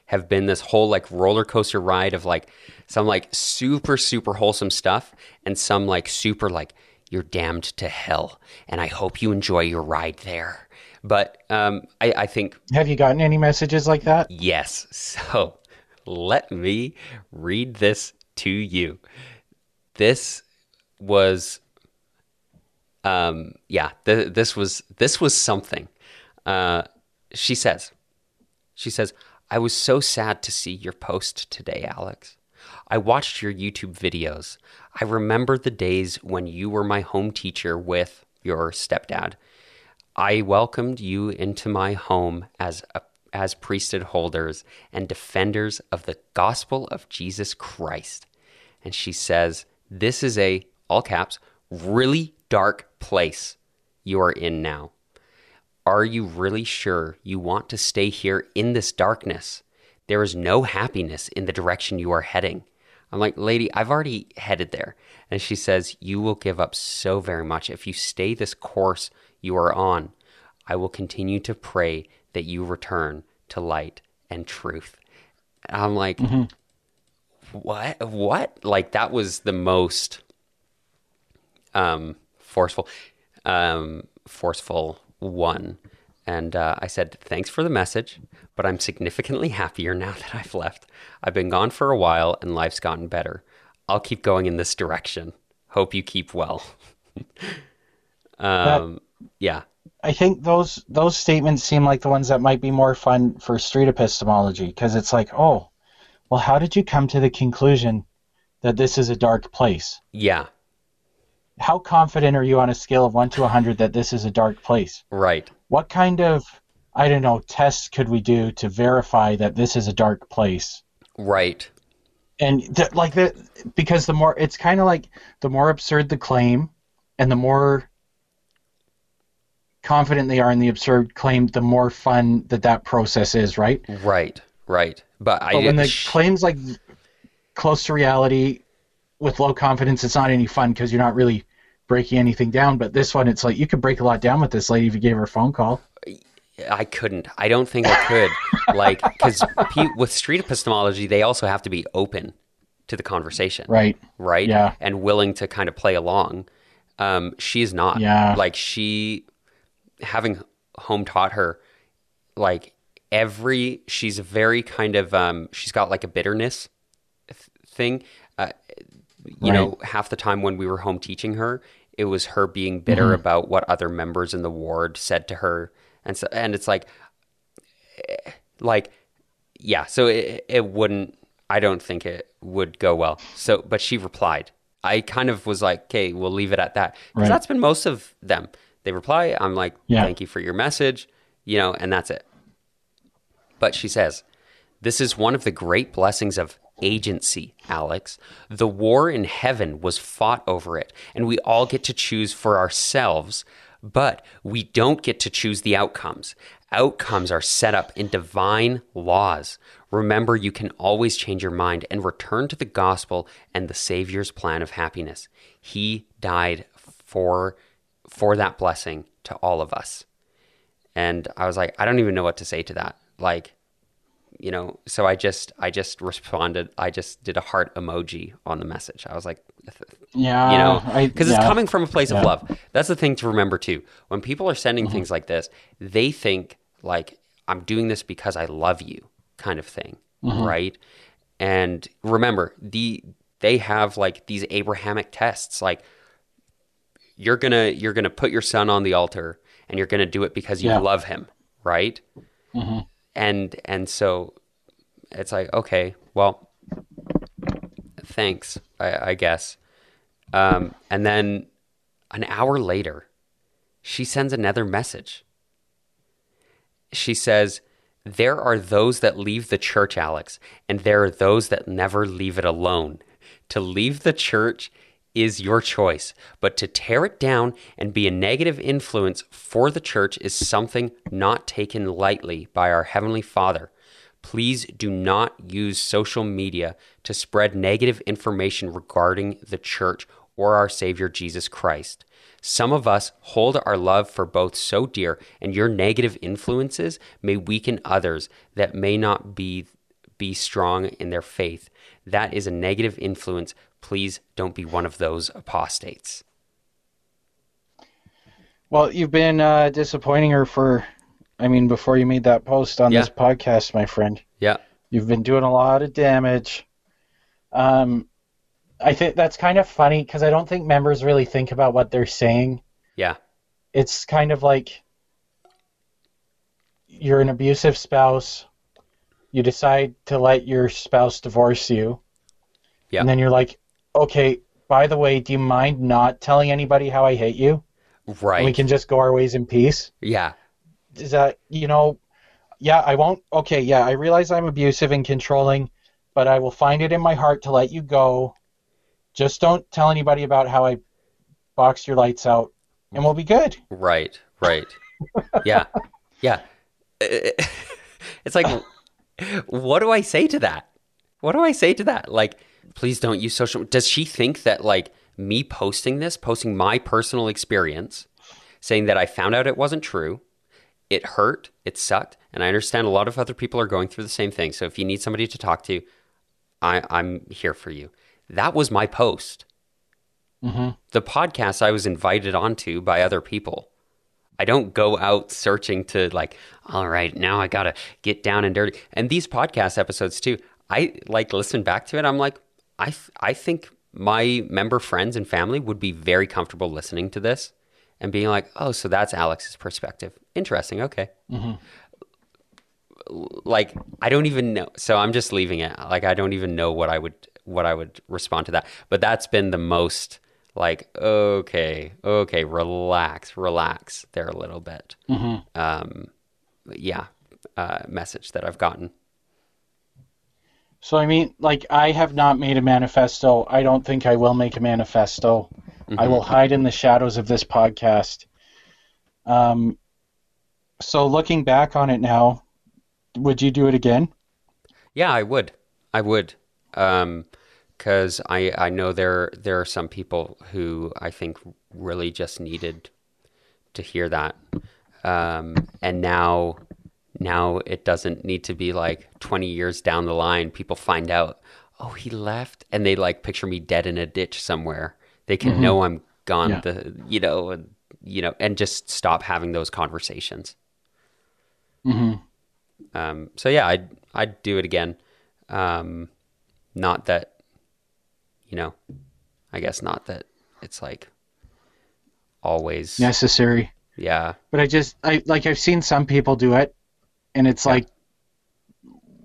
have been this whole like roller coaster ride of like some like super super wholesome stuff and some like super like you're damned to hell and I hope you enjoy your ride there. But um, I, I think have you gotten any messages like that yes. So let me read this to you. This was um yeah th- this was this was something. Uh she says she says i was so sad to see your post today alex. I watched your youtube videos. I remember the days when you were my home teacher with your stepdad. I welcomed you into my home as a, as priesthood holders and defenders of the gospel of Jesus Christ. And she says, "This is a all caps really dark place you are in now. Are you really sure you want to stay here in this darkness? There is no happiness in the direction you are heading." I'm like, "Lady, I've already headed there." And she says, "You will give up so very much if you stay this course you are on. I will continue to pray that you return to light and truth." And I'm like, mm-hmm. "What? What?" Like that was the most um, forceful, um, forceful one. And uh, I said, "Thanks for the message, but I'm significantly happier now that I've left. I've been gone for a while, and life's gotten better. I'll keep going in this direction. Hope you keep well." um, yeah, I think those those statements seem like the ones that might be more fun for street epistemology because it's like, oh, well, how did you come to the conclusion that this is a dark place? yeah, How confident are you on a scale of one to a hundred that this is a dark place? right, What kind of I don't know tests could we do to verify that this is a dark place? right, And th- like that, because the more it's kind of like the more absurd the claim, and the more confident they are in the absurd claim, the more fun that that process is, right? right, right. But I when the sh- claims like close to reality with low confidence, it's not any fun because you're not really breaking anything down. But this one, it's like you could break a lot down with this lady if you gave her a phone call. I couldn't. I don't think I could. like, because with street epistemology, they also have to be open to the conversation, Right. right? Yeah. and willing to kind of play along. Um, she's not. Yeah. Like she, having home taught her, like every, she's a very kind of, um, she's got like a bitterness th- thing. Uh, you Right. know, half the time when we were home teaching her, it was her being bitter Mm-hmm. about what other members in the ward said to her, and so, and it's like, eh, like, yeah. So it, it wouldn't. I don't think it would go well. So, but she replied. I kind of was like, okay, we'll leave it at that. Because Right. that's been most of them. They reply. I'm like, Yeah. thank you for your message, you know, and that's it. But she says, This is one of the great blessings of agency, Alex. The war in heaven was fought over it, and we all get to choose for ourselves, but we don't get to choose the outcomes. Outcomes are set up in divine laws. Remember, you can always change your mind and return to the gospel and the Savior's plan of happiness. He died for, for that blessing to all of us. And I was like, I don't even know what to say to that. Like, you know, so I just I just responded. I just did a heart emoji on the message. I was like, Yeah. you know, because yeah. it's coming from a place Yeah. of love. That's the thing to remember too. When people are sending Mm-hmm. things like this, they think like I'm doing this because I love you, kind of thing, Mm-hmm. right? And remember, the they have like these Abrahamic tests, like you're gonna you're gonna put your son on the altar, and you're gonna do it because you Yeah. love him, right? And and so it's like okay, well, thanks, I, I guess. Um, and then an hour later, she sends another message. She says, There are those that leave the church, Alex, and there are those that never leave it alone. To leave the church is your choice, but to tear it down and be a negative influence for the church is something not taken lightly by our Heavenly Father. Please do not use social media to spread negative information regarding the church or our Savior Jesus Christ. Some of us hold our love for both so dear, and your negative influences may weaken others that may not be be strong in their faith. That is a negative influence. Please don't be one of those apostates. Well, you've been uh, disappointing her for, I mean, before you made that post on Yeah. this podcast, my friend. Yeah. You've been doing a lot of damage. Um, I think that's kind of funny because I don't think members really think about what they're saying. Yeah. It's kind of like you're an abusive spouse. You decide to let your spouse divorce you. Yeah. And then you're like, okay, by the way, do you mind not telling anybody how I hate you? And Right. we can just go our ways in peace. yeah. is that you know yeah i won't okay yeah i realize i'm abusive and controlling but i will find it in my heart to let you go just don't tell anybody about how i boxed your lights out and we'll be good Right, right. yeah, yeah. It's like, what do I say to that? What do I say to that? Like, please don't use social. Does she think that like me posting this, posting my personal experience, saying that I found out it wasn't true, it hurt, it sucked, and I understand a lot of other people are going through the same thing. So if you need somebody to talk to, I, I'm here for you. That was my post. Mm-hmm. The podcast I was invited onto by other people. I don't go out searching to like, all right, now I gotta get down and dirty. And these podcast episodes too, I like listen back to it. I'm like, I th- I think my member friends and family would be very comfortable listening to this and being like, oh, so that's Alex's perspective. Interesting. Okay. Like I don't even know. So I'm just leaving it. Like I don't even know what I would what I would respond to that. But that's been the most like okay, okay, relax, relax there a little bit. Um, yeah, uh, message that I've gotten. So i mean like i have not made a manifesto. I don't think i will make a manifesto. I will hide in the shadows of this podcast. Um, so looking back on it now would you do it again? Yeah, I would. I would. Um, because I I know there there are some people who I think really just needed to hear that, um, and now now it doesn't need to be like 20 years down the line people find out oh he left and they like picture me dead in a ditch somewhere they can mm-hmm. know i'm gone yeah. the you know and, you know and just stop having those conversations mm-hmm. um, so yeah i'd i'd do it again um, not that you know i guess not that it's like always necessary yeah but i just i like i've seen some people do it and it's yeah. like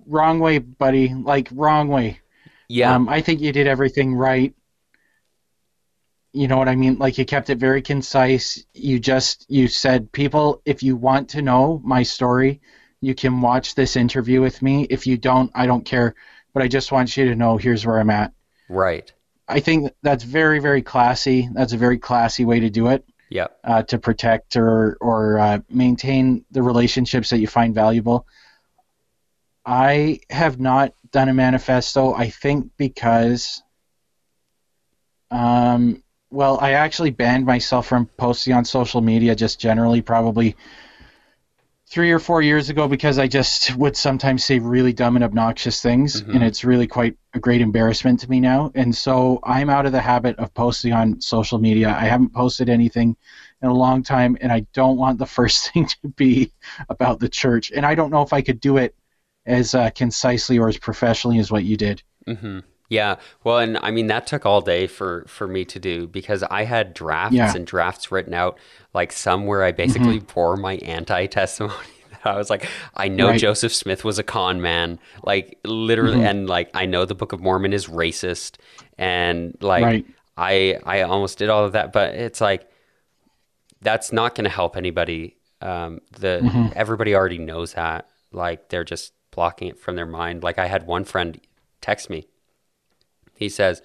wrong way, buddy. Like wrong way. Yeah. Um, I think you did everything right. You know what I mean? Like you kept it very concise. You just you said, people, if you want to know my story, you can watch this interview with me. If you don't, I don't care. But I just want you to know here's where I'm at. Right. I think that's very, very classy. That's a very classy way to do it yeah, uh, to protect or or uh, maintain the relationships that you find valuable. I have not done a manifesto. I think because, um, well, I actually banned myself from posting on social media just generally, probably three or four years ago because I just would sometimes say really dumb and obnoxious things, mm-hmm. and it's really quite a great embarrassment to me now. And so I'm out of the habit of posting on social media. I haven't posted anything in a long time, and I don't want the first thing to be about the church. And I don't know if I could do it as uh, concisely or as professionally as what you did. Mm-hmm. Yeah, well, and I mean that took all day for for me to do because I had drafts yeah. and drafts written out, like some where I basically mm-hmm. bore my anti testimony. I was like, I know right. Joseph Smith was a con man, like literally, mm-hmm. and like I know the Book of Mormon is racist, and like right. I I almost did all of that, but it's like that's not going to help anybody. Um, the mm-hmm. everybody already knows that, like they're just blocking it from their mind. Like I had one friend text me he says,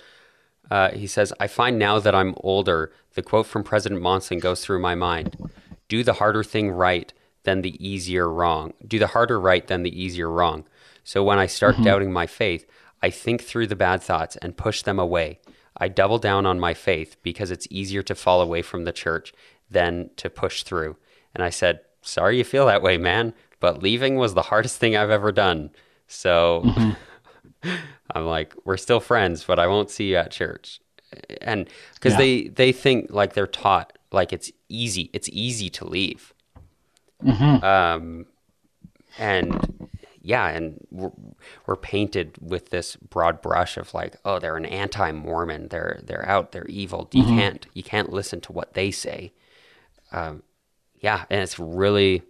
uh, he says, I find now that I'm older, the quote from President Monson goes through my mind do the harder thing right than the easier wrong. Do the harder right than the easier wrong. So when I start mm-hmm. doubting my faith, I think through the bad thoughts and push them away. I double down on my faith because it's easier to fall away from the church than to push through. And I said, Sorry you feel that way, man, but leaving was the hardest thing I've ever done. So. Mm-hmm. I'm like, we're still friends, but I won't see you at church. And because yeah. they they think like they're taught like it's easy, it's easy to leave. Mm-hmm. Um, and yeah, and we're, we're, painted with this broad brush of like, oh, they're an anti-Mormon. They're they're out. They're evil. You mm-hmm. can't you can't listen to what they say. Um, yeah, and it's really,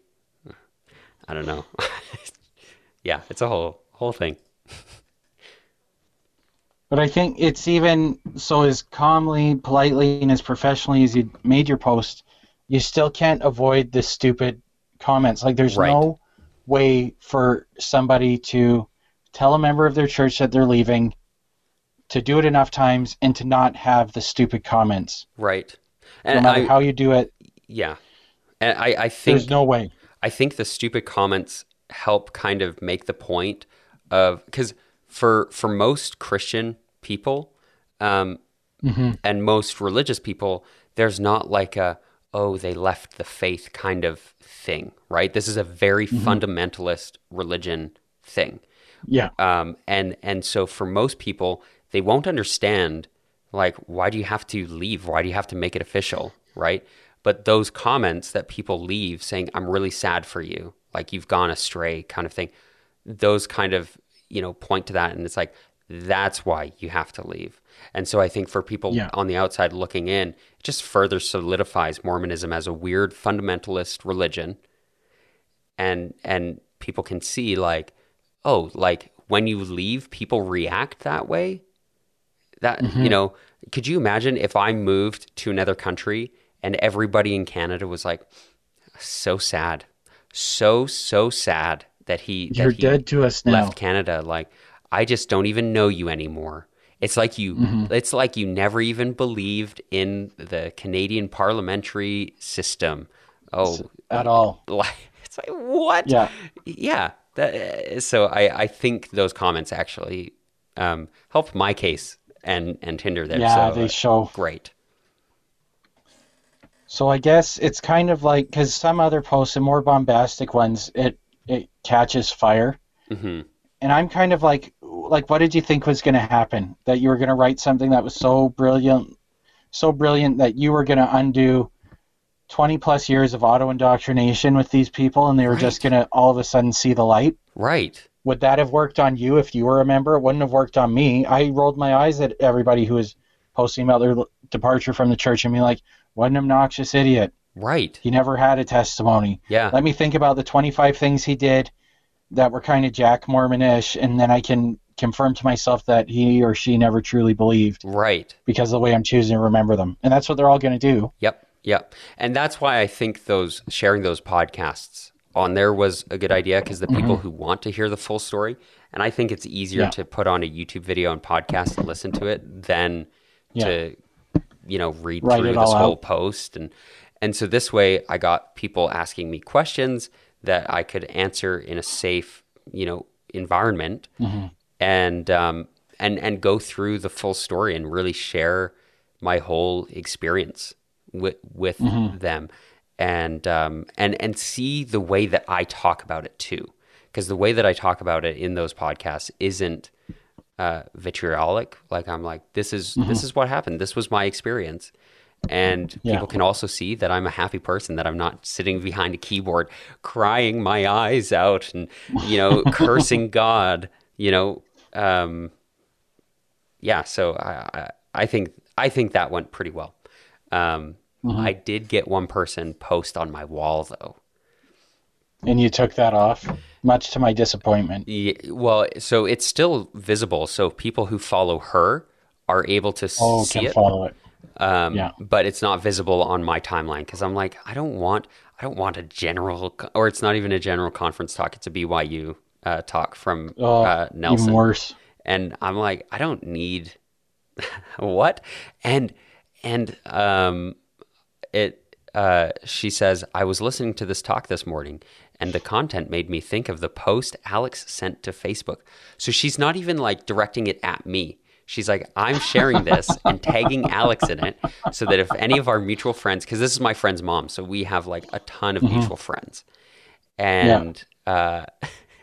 I don't know. yeah, it's a whole whole thing. But I think it's even so as calmly, politely, and as professionally as you made your post, you still can't avoid the stupid comments. Like there's right. no way for somebody to tell a member of their church that they're leaving, to do it enough times, and to not have the stupid comments. Right. And no matter I, how you do it. Yeah. And I, I think there's no way. I think the stupid comments help kind of make the point of because for for most Christian people um, mm-hmm. and most religious people, there's not like a oh they left the faith kind of thing, right? This is a very mm-hmm. fundamentalist religion thing. Yeah. Um, and and so for most people, they won't understand like why do you have to leave? Why do you have to make it official, right? But those comments that people leave saying I'm really sad for you, like you've gone astray kind of thing, those kind of, you know, point to that and it's like that's why you have to leave. And so I think for people yeah. on the outside looking in, it just further solidifies Mormonism as a weird fundamentalist religion. And and people can see like, oh, like when you leave, people react that way. That mm-hmm. you know, could you imagine if I moved to another country and everybody in Canada was like, so sad, so so sad that he you're that he dead to us now. Left Canada, like I just don't even know you anymore. It's like you mm-hmm. it's like you never even believed in the Canadian parliamentary system. Oh, at all. Like it's like what? Yeah. Yeah. That, so I I think those comments actually um, helped my case and and Tinder there. Yeah, so, they show. great. So I guess it's kind of like because some other posts and more bombastic ones, it catches fire, hmm and I'm kind of like, like, what did you think was going to happen? That you were going to write something that was so brilliant, so brilliant that you were going to undo 20 plus years of auto indoctrination with these people, and they were just going to all of a sudden see the light. Right. Would that have worked on you if you were a member? It wouldn't have worked on me. I rolled my eyes at everybody who was posting about their departure from the church and be like, what an obnoxious idiot. Right. He never had a testimony. Yeah. Let me think about the 25 things he did that were kind of Jack Mormonish, and then I can confirm to myself that he or she never truly believed Right. because of the way I'm choosing to remember them. And that's what they're all going to do. Yep. Yep. And that's why I think those sharing those podcasts on there was a good idea because the people mm-hmm. who want to hear the full story, and I think it's easier Yeah. to put on a YouTube video and podcast and listen to it than Yeah. to you know read Write through this whole out. post and and so this way I got people asking me questions that I could answer in a safe you know environment Mm-hmm. and um and and go through the full story and really share my whole experience with with Mm-hmm. them and um and and see the way that I talk about it too because the way that I talk about it in those podcasts isn't uh, vitriolic. Like I'm like, this is this is what happened. This was my experience, and Yeah. people can also see that I'm a happy person. That I'm not sitting behind a keyboard crying my eyes out and you know cursing God. You know, um, yeah. So I, I think I think that went pretty well. Um, I did get one person post on my wall though. And you took that off, much to my disappointment. Yeah, well, so it's still visible. So people who follow her are able to Oh, see can it, follow it. Um, yeah. but it's not visible on my timeline because I'm like, I don't want, I don't want a general, or it's not even a general conference talk. It's a BYU uh, talk from Oh, uh, Nelson, even worse. and I'm like, I don't need what, and and um, it. Uh, she says, I was listening to this talk this morning, and the content made me think of the post Alex sent to Facebook. So she's not even like directing it at me. She's like, I'm sharing this and tagging Alex in it so that if any of our mutual friends, because this is my friend's mom, so we have like a ton of mutual friends. And uh,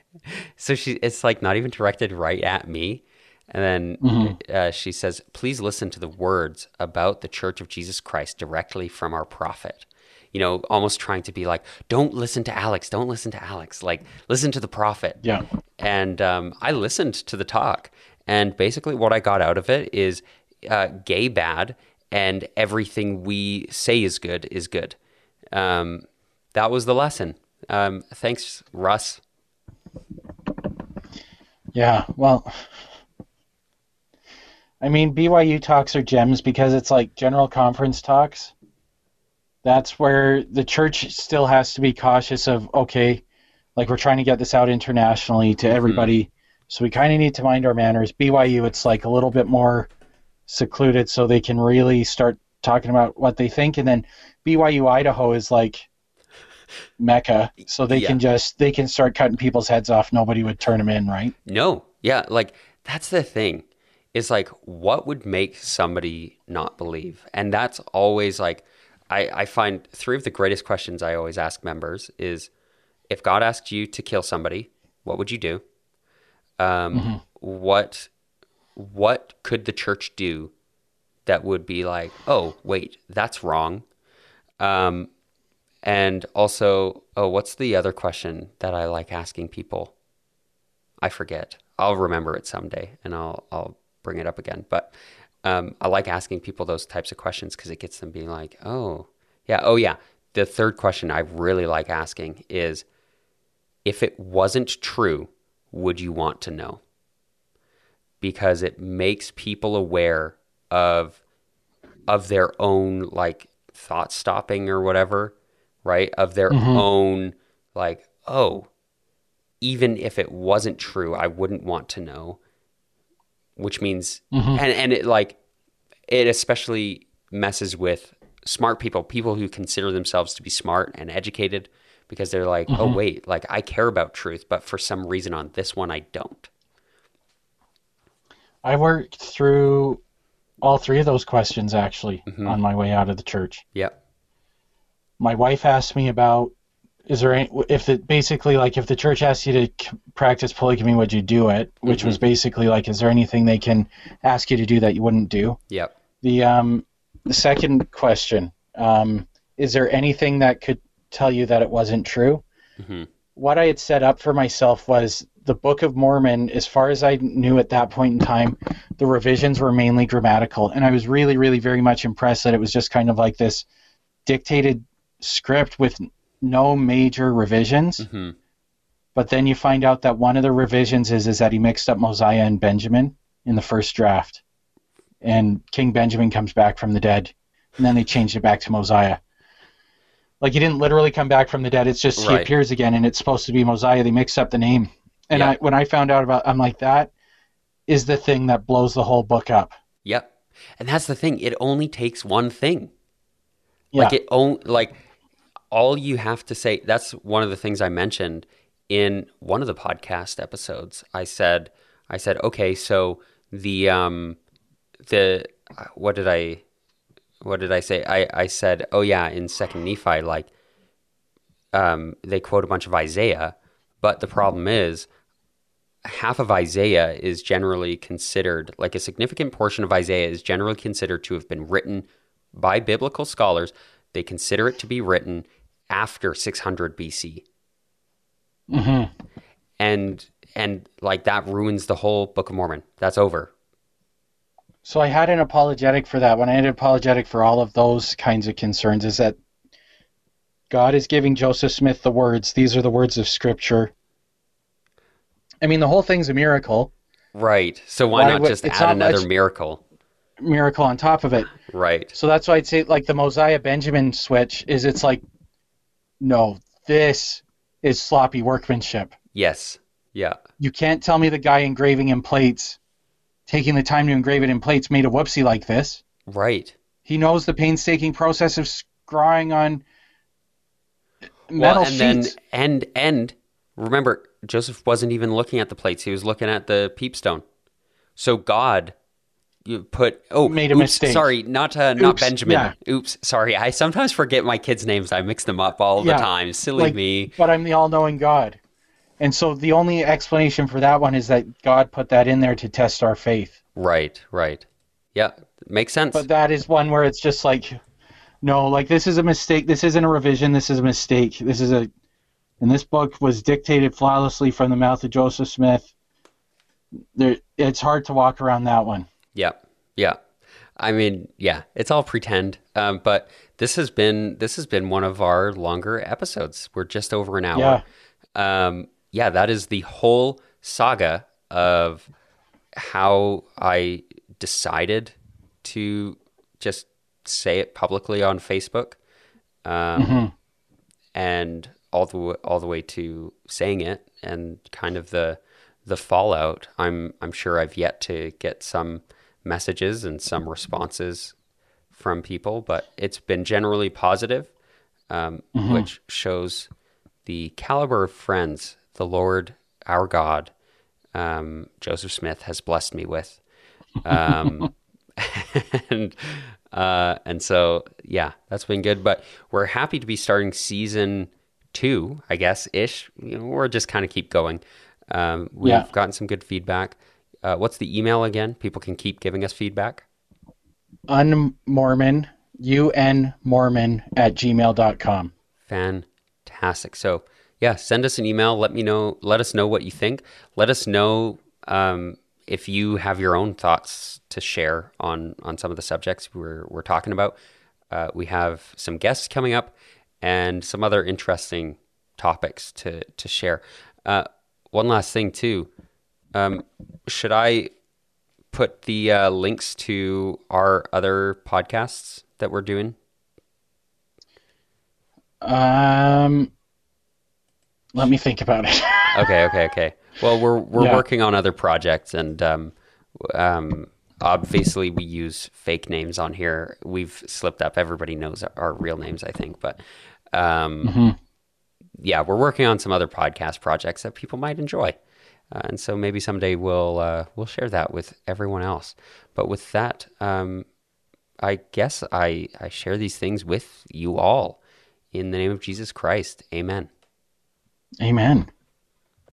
so she, it's like not even directed right at me. And then uh, she says, please listen to the words about the Church of Jesus Christ directly from our prophet. You know, almost trying to be like, don't listen to Alex, don't listen to Alex, like, listen to the prophet. Yeah. And um, I listened to the talk. And basically, what I got out of it is uh, gay bad, and everything we say is good is good. Um, that was the lesson. Um, thanks, Russ. Yeah, well, I mean, BYU talks are gems because it's like general conference talks. That's where the church still has to be cautious of, okay, like we're trying to get this out internationally to everybody, so we kind of need to mind our manners. BYU, it's like a little bit more secluded so they can really start talking about what they think. And then BYU Idaho is like Mecca, so they Yeah. can just, they can start cutting people's heads off. Nobody would turn them in, right? No, yeah, like that's the thing. Is like what would make somebody not believe, and that's always like I, I find three of the greatest questions I always ask members is if God asked you to kill somebody, what would you do? Um, What what could the church do that would be like, oh wait, that's wrong? Um, and also, oh, what's the other question that I like asking people? I forget. I'll remember it someday, and I'll I'll bring it up again. But um, I like asking people those types of questions because it gets them being like, "Oh, yeah, oh yeah." The third question I really like asking is, if it wasn't true, would you want to know? Because it makes people aware of of their own like thought stopping or whatever, right? Of their mm-hmm. own like, oh, even if it wasn't true, I wouldn't want to know. Which means, mm-hmm. and and it like, it especially messes with smart people, people who consider themselves to be smart and educated, because they're like, oh wait, like I care about truth, but for some reason on this one I don't. I worked through all three of those questions actually Mhm. on my way out of the church. Yep. My wife asked me about is there any, if it basically like if the church asked you to practice polygamy, would you do it? Which was basically like, is there anything they can ask you to do that you wouldn't do? Yep. The um, the second question, um, is there anything that could tell you that it wasn't true? hmm What I had set up for myself was the Book of Mormon, as far as I knew at that point in time, the revisions were mainly grammatical. And I was really, really very much impressed that it was just kind of like this dictated script with no major revisions. hmm But then you find out that one of the revisions is, is that he mixed up Mosiah and Benjamin in the first draft. And King Benjamin comes back from the dead. And then they changed it back to Mosiah. Like he didn't literally come back from the dead. It's just he Right. appears again and it's supposed to be Mosiah. They mix up the name. And. I, when I found out about I'm like, that is the thing that blows the whole book up. Yep. And that's the thing. It only takes one thing. Yeah. Like it only like all you have to say. That's one of the things I mentioned in one of the podcast episodes. I said, I said, okay, so the um the what did I what did I say? I I said, oh yeah, in Second Nephi, like um they quote a bunch of Isaiah, but the problem is half of Isaiah is generally considered, like a significant portion of Isaiah is generally considered to have been written by biblical scholars. They consider it to be written after 600 BC. hmm And and like that ruins the whole Book of Mormon. That's over. So I had an apologetic for that. When I had an apologetic for all of those kinds of concerns, is that God is giving Joseph Smith the words. These are the words of Scripture. I mean, the whole thing's a miracle. Right. So why, Why not would- just add not another miracle? Miracle on top of it. Right. So that's why I'd say, like the Mosiah Benjamin switch is. It's like, no, this is sloppy workmanship. Yes. Yeah. You can't tell me the guy engraving in plates, taking the time to engrave it in plates, made a whoopsie like this. Right. He knows the painstaking process of scrawling on metal well, and sheets. then and and remember, Joseph wasn't even looking at the plates; he was looking at the peepstone. So God, you put oh Made a oops, mistake. Sorry, not uh, not Oops, Benjamin. yeah. Oops, sorry. I sometimes forget my kids' names. I mix them up all Yeah, the time. Silly like- me. but I'm the all-knowing God. And so the only explanation for that one is that God put that in there to test our faith. Right. Right. Yeah, makes sense. But that is one where it's just like, no, like this is a mistake. This isn't a revision. This is a mistake. This is a, and this book was dictated flawlessly from the mouth of Joseph Smith. There, it's hard to walk around that one. Yeah, yeah. I mean, yeah, it's all pretend. Um, but this has been this has been one of our longer episodes. We're just over an hour. Yeah. Um, yeah, that is the whole saga of how I decided to just say it publicly on Facebook, um, Mhm. and all the w- all the way to saying it, and kind of the the fallout. I'm I'm sure I've yet to get some messages and some responses from people, but it's been generally positive, um, which shows the caliber of friends the Lord our God, um, Joseph Smith, has blessed me with. Um, and uh, and so yeah, that's been good. But we're happy to be starting season two, I guess ish. You know, or just kind of keep going. Um, we've Yeah. gotten some good feedback. Uh, what's the email again? People can keep giving us feedback. Unmormon, U-N Mormon at gmail.com. Fantastic. So yeah, send us an email. Let me know. Let us know what you think. Let us know um, if you have your own thoughts to share on on some of the subjects we're we're talking about. Uh, we have some guests coming up and some other interesting topics to to share. Uh, one last thing too. Um, should I put the uh, links to our other podcasts that we're doing? Um, let me think about it. okay, okay, okay. Well, we're we're Yeah. working on other projects, and um, um, obviously we use fake names on here. We've slipped up. Everybody knows our, real names, I think, but um, Mhm. yeah, we're working on some other podcast projects that people might enjoy. Uh, and so maybe someday we'll uh, we'll share that with everyone else. But with that, um, I guess I I share these things with you all in the name of Jesus Christ. Amen. Amen.